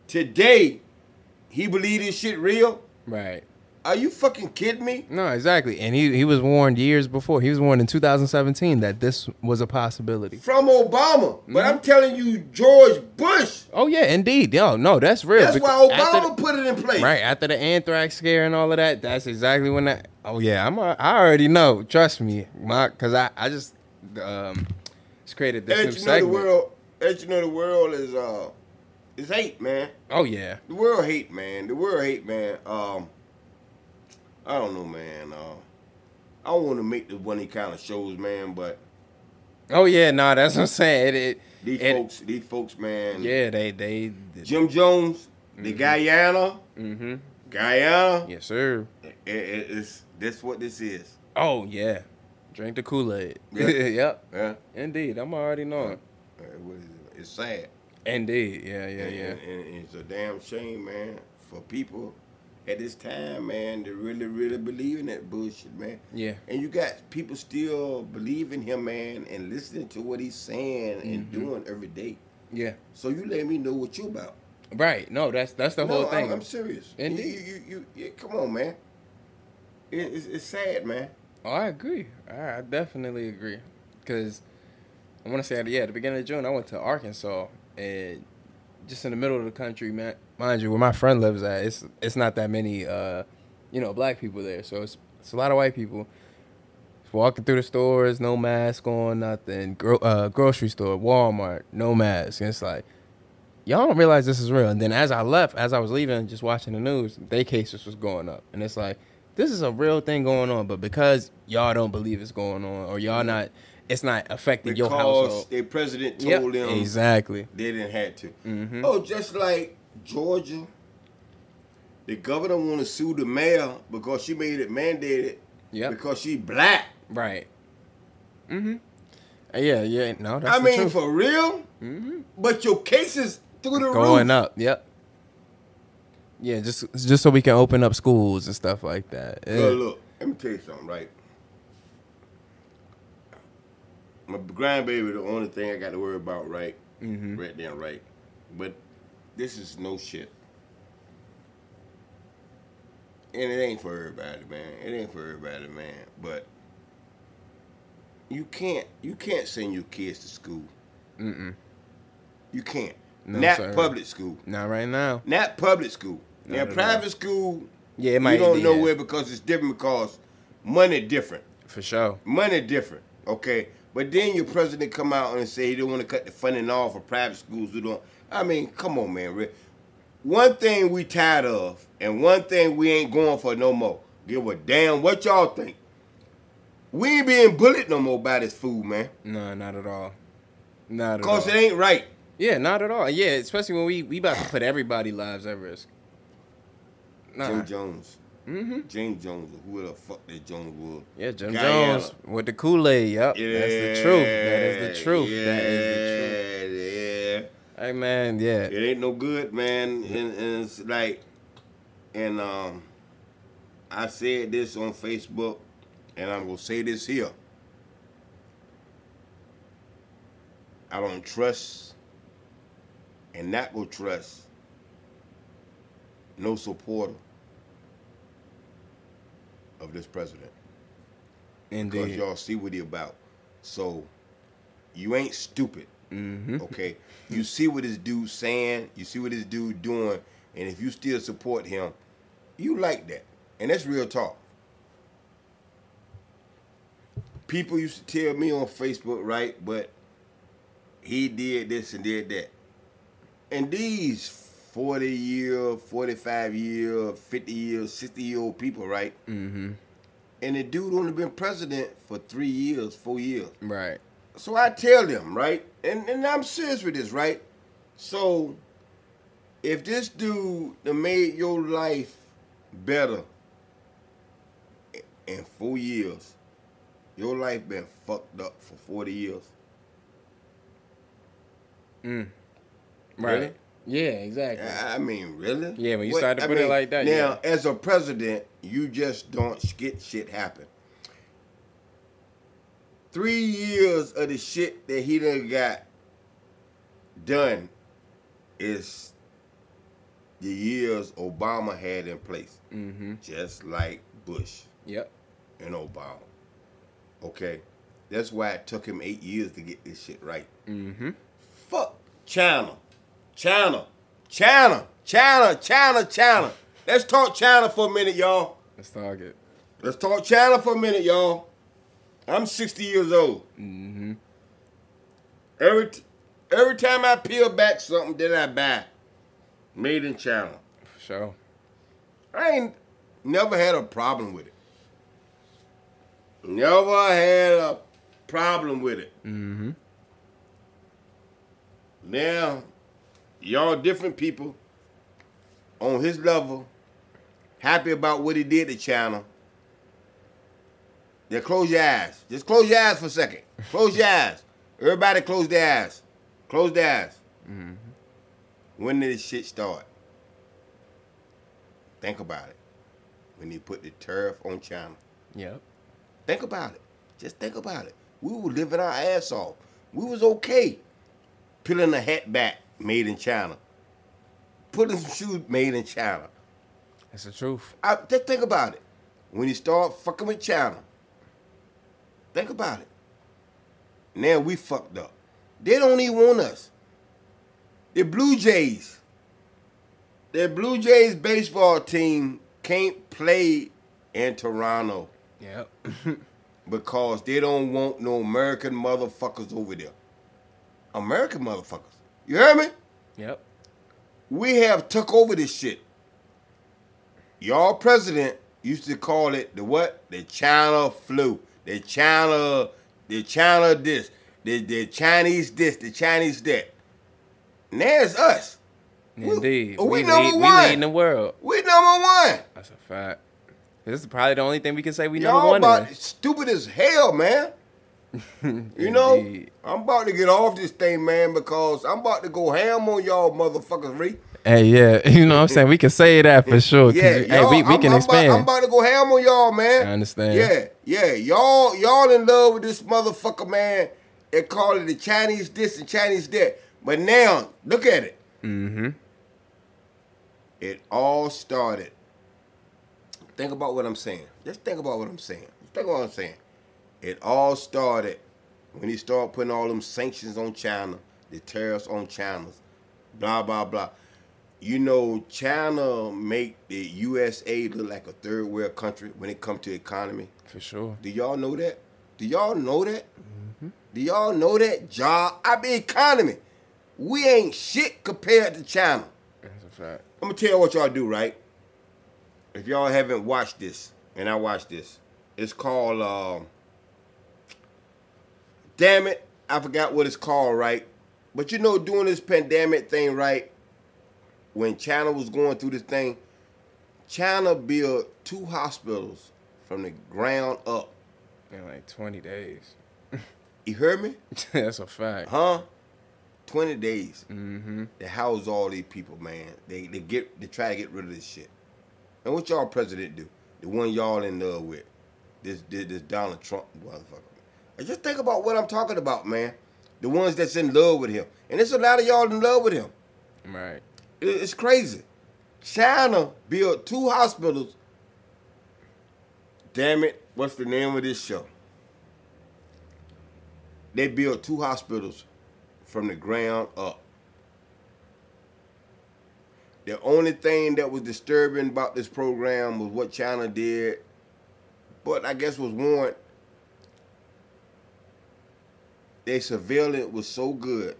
today, he believe this shit real? Right. Are you fucking kidding me? No, exactly. And he he was warned years before. He was warned in 2017 that this was a possibility. From Obama. But Mm-hmm. I'm telling you, George Bush. Oh yeah, indeed. Yo, no, that's real. That's Because why Obama the- put it in place. Right after the anthrax scare and all of that, that's exactly when that. Oh yeah, I'm. a- I already know. Trust me, my because I I just um, just created this And new you know the world. And you know the world is uh, is hate, man. Oh yeah, The world hate, man. The world hate, man. Um, I don't know, man. Uh, I don't want to make the one kind of shows, man. But oh yeah. No, that's what I'm saying. It, it, these it- folks, these folks, man. Yeah, they they. Jim Jones, the Guyana, Mm-hmm. Guyana. Yes, sir. It, it, it's this what this is. Oh yeah. Drink the Kool Aid. Yeah. yep. Yeah. Indeed, I'm already knowing. What is it? It's sad. Indeed. Yeah. Yeah. And- Yeah. And, and it's a damn shame, man, for people at this time, man, to really, really believe in that bullshit, man. Yeah. And you got people still believing him, man, and listening to what he's saying and Mm-hmm. doing every day. Yeah. So you let me know what you about. Right. No, that's that's the no, whole I'm- thing. I'm, serious. You, Indeed. you, you, you, come on, man. It, it's, it's sad, man. Oh, I agree. I, I definitely agree. Because I want to say, yeah, at the beginning of June, I went to Arkansas and just in the middle of the country, man. Mind you, where my friend lives at, it's it's not that many, uh, you know, black people there. So it's it's a lot of white people. Just walking through the stores, no mask on, nothing. Gro- uh, grocery store, Walmart, no mask. And it's like, y'all don't realize this is real. And then as I left, as I was leaving, just watching the news, their cases was going up. And it's like, this is a real thing going on. But because y'all don't believe it's going on, or y'all not, it's not affecting your Because household. their president Yep, told them exactly. they didn't have to. Mhm. Oh, just like Georgia, the governor want to sue the mayor because she made it mandated Yep. because she black. Right. Mm-hmm. Yeah, yeah. No, that's I mean, truth. for real. Mm-hmm. But your cases through the going roof. up. Yep. Yeah, just just so we can open up schools and stuff like that. Yeah. Look, look, let me tell you something, right? My grandbaby, the only thing I got to worry about, right? Mhm. Right there, right? But this is no shit. And it ain't for everybody, man. It ain't for everybody, man. But you can't you can't send your kids to school. Mm-mm. You can't. No, Not sir. public school. Not right now. Not public school. Not Now private school, Yeah, it might. you don't know where because it's different because money different. for sure. Money different, okay? But then your president come out and say he don't want to cut the funding off for private schools who don't. I mean, come on, man. Rick. One thing we tired of, and one thing we ain't going for no more. Give a damn what y'all think. We ain't being bullied no more by this food, man. No, not at all. Not at Cause all. it ain't right. Yeah, not at all. Yeah, especially when we we about to put everybody lives at risk. Nah. Jim Jones. Mm-hmm. James Jones who the fuck that Jones was. Yeah, Jim Guyana. Jones with the Kool Aid. Yep, that's the truth. That is the truth. Yeah, That is the truth. Yeah. Hey man, yeah. It ain't no good, man. And, and it's like, and um, I said this on Facebook, and I'm gonna say this here. I don't trust, and not go trust, no supporter of this president and because y'all see what he about. So you ain't stupid. Mm-hmm. Okay, you see what this dude saying, you see what this dude doing, and if you still support him, you like that, and that's real talk. People used to tell me on Facebook, right? But he did this and did that, and these forty year, forty five year, fifty year, sixty year old people, right? Mm-hmm. And the dude only been president for three years, four years. Right. So I tell them, right? And and I'm serious with this, right? So if this dude that made your life better in four years, your life been fucked up for 40 years. Mm. Right. Really? Yeah, exactly. I mean, really? Yeah, when you start to put it like that, Now, as a president, you just don't get shit happen. Three years of the shit that he done got done is the years Obama had in place, Mm-hmm. just like Bush Yep. and Obama. Okay? That's why it took him eight years to get this shit right. Mm-hmm. Fuck China. China. China. China. China. China. Let's talk China for a minute, y'all. Let's talk it. Let's talk China for a minute, y'all. I'm 60 years old. Mm-hmm. Every t- every time I peel back something then I buy, made in China. For sure. I ain't never had a problem with it. Never had a problem with it. Mm-hmm. Now, y'all different people on his level, happy about what he did to China. Then close your eyes. Just close your eyes for a second. Close your eyes. Everybody close their eyes. Close their eyes. Mm-hmm. When did this shit start? Think about it. When he put the tariff on China. Yep. Think about it. Just think about it. We were living our ass off. We was okay. Peeling a hat back, made in China. Putting some shoes made in China. That's the truth. I, just think about it. When you start fucking with China, think about it. Now we fucked up. They don't even want us. The Blue Jays, the Blue Jays baseball team can't play in Toronto Yep. because they don't want no American motherfuckers over there. American motherfuckers. You hear me? yep. We have took over this shit. Y'all president used to call it the what? The China flu. The China, the China this. The, the Chinese this, the Chinese that. Now it's us. We- Indeed. we lead, number we one. leading the world. We number one. That's a fact. This is probably the only thing we can say we number Y'all one about in. stupid as hell, man. You know, Indeed. I'm about to get off this thing, man, because I'm about to go ham on y'all motherfuckers, Ree. Hey, yeah, you know what I'm saying? We can say that for sure. Yeah, hey, we, we I'm, can I'm expand. About, I'm about to go ham on y'all, man. I understand. Yeah, yeah. Y'all, y'all in love with this motherfucker, man. They call it the Chinese this and Chinese that. But now, look at it. mm-hmm. It all started. Think about what I'm saying. Just think about what I'm saying. Think about what I'm saying. It all started when he started putting all them sanctions on China, the tariffs on China, blah blah blah. You know, China make the USA look like a third world country when it comes to economy. For sure. Do y'all know that? Do y'all know that? Do y'all know that? Job, I mean economy. We ain't shit compared to China. That's a fact. I'm gonna tell you what y'all do, right? If y'all haven't watched this, and I watched this, it's called. Um, damn it, I forgot what it's called, right? But you know, doing this pandemic thing, right? When China was going through this thing, China built two hospitals from the ground up. In like 20 days. You heard me? That's a fact. Huh? 20 days. Mm-hmm. They house all these people, man. They they get they try to get rid of this shit. And what y'all president do? The one y'all in love with. This this, this Donald Trump motherfucker. And just think about what I'm talking about, man. The ones that's in love with him. And there's a lot of y'all in love with him. Right. It- It's crazy. China built two hospitals. Damn it, what's the name of this show? They built two hospitals from the ground up. The only thing that was disturbing about this program was what China did, but I guess was warrant. Their surveillance was so good.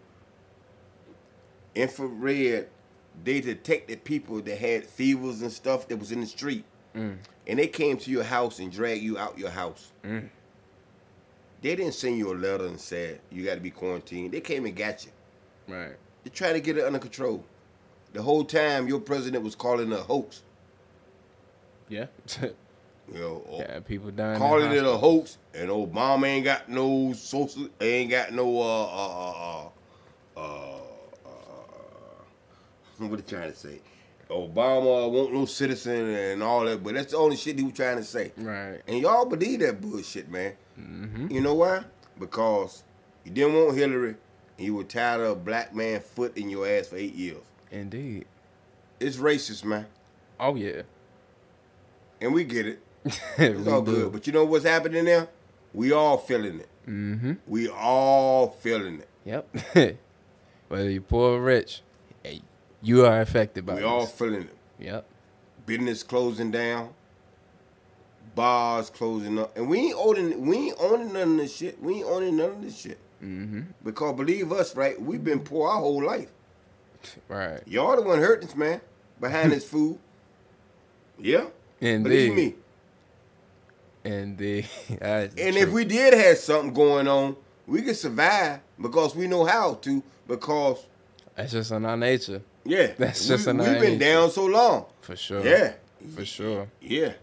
Infrared, they detected people that had fevers and stuff that was in the street. Mm. And they came to your house and dragged you out your house. Mm. They didn't send you a letter and said you got to be quarantined. They came and got you. Right. They tried to get it under control. The whole time your president was calling it a hoax. Yeah. You know, yeah. People dying. calling it a hoax, and Obama ain't got no social, ain't got no uh uh uh uh, uh, uh what are you trying to say? Obama want no citizen and all that, but that's the only shit he was trying to say. Right. And y'all believe that bullshit, man. Mm-hmm. You know why? Because you didn't want Hillary, and you were tired of a black man foot in your ass for eight years. Indeed. It's racist, man, Oh yeah. and we get it. It's all do. good. But you know what's happening there? We all feeling it. Mm-hmm. We all feeling it. Yep. Whether you poor or rich, you are affected by We this. all feeling it. Yep. Business closing down, bars closing up, and we ain't owning we ain't owning none of this shit. We ain't owning none of this shit Mm-hmm. because believe us, right? We've been poor our whole life. Right. Y'all the one hurting us, man, behind this food. Yeah, Indeed. believe me. Indeed. And if we did have something going on, we could survive because we know how to. Because that's just in our nature, yeah, That's we, just in we've been down so long. for sure. Yeah, For sure. Yeah,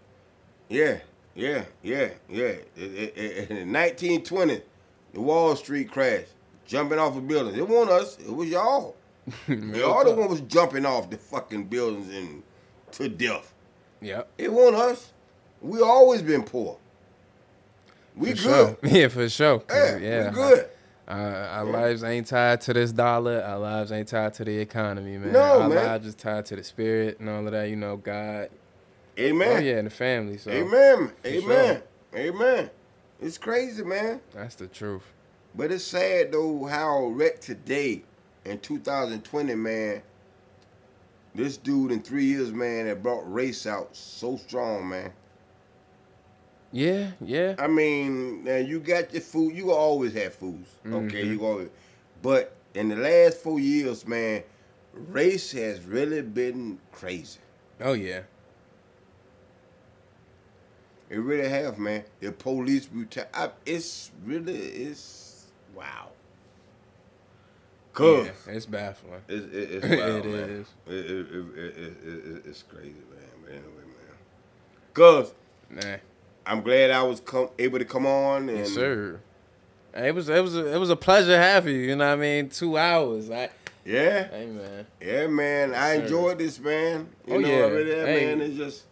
yeah, yeah, yeah, yeah. In 1920, the Wall Street crash, jumping off of buildings. It wasn't us. It was y'all. y'all the one was jumping off the fucking buildings and to death. Yep. It wasn't us. We always been poor. We For good. Sure. Yeah, for sure. 'Cause, Yeah, we good. Uh, our lives ain't tied to this dollar. Our lives ain't tied to the economy, man. No, our man. lives is tied to the spirit and all of that. You know, God. Amen. Oh yeah, and the family. So Amen. Amen. Amen. It's crazy, man. that's the truth. But it's sad though how wreck today in 2020, man. This dude in three years, man, that brought race out so strong, man. Yeah, yeah. I mean, now you got your food. You always have foods, okay? Mhm. You always, but in the last four years, man, race has really been crazy. Oh yeah. It really have, man. The police brutality. It's really, it's wow. Cause yeah. It's baffling. It's, it, it's It wild, man. is. It, it, it, it, it, it, it's crazy, man. But anyway, man. Cause Nah. I'm glad I was come able to come on and Yes, sir. It was it was a, it was a pleasure having you. You know what I mean? Two hours. I, yeah, hey man. yeah, man. I sir. enjoyed this, man. You Oh, know, yeah. I have, Hey. man. It's just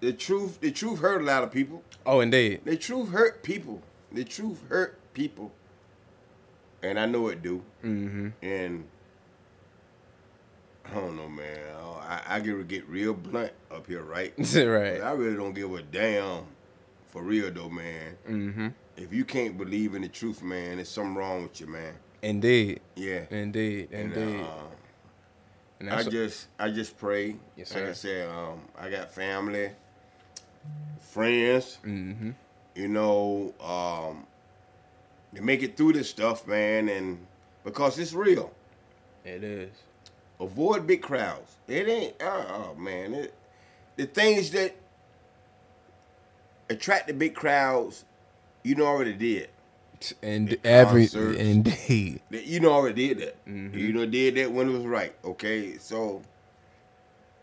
the truth. The truth hurt a lot of people. Oh, indeed. The truth hurt people. The truth hurt people, and I know it do. Mm-hmm. And I don't know, man. I, I get get real blunt up here, right? right. I really don't give a damn for real though, man. Mm-hmm. If you can't believe in the truth, man, there's something wrong with you, man. Indeed. Yeah. Indeed. And, Indeed. uh, And I just I just pray. Yes, like I said, um, I got family, friends, mm-hmm. you know, um, to make it through this stuff, man, and because it's real. It is. Avoid big crowds. It ain't. Uh, oh man, it, the things that attract the big crowds, you know already did. And The every concerts. indeed. That- You know already did that. Mhm. You know did that when it was right. Okay, so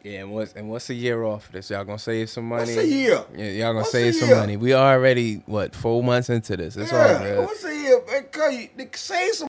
Yeah, and what's and what's a year off of this? Y'all gonna save some money? What's a year? Yeah, y'all gonna What's save some money. We already what four months into this. It's all yeah, good. what's a year? Man, cause you, save some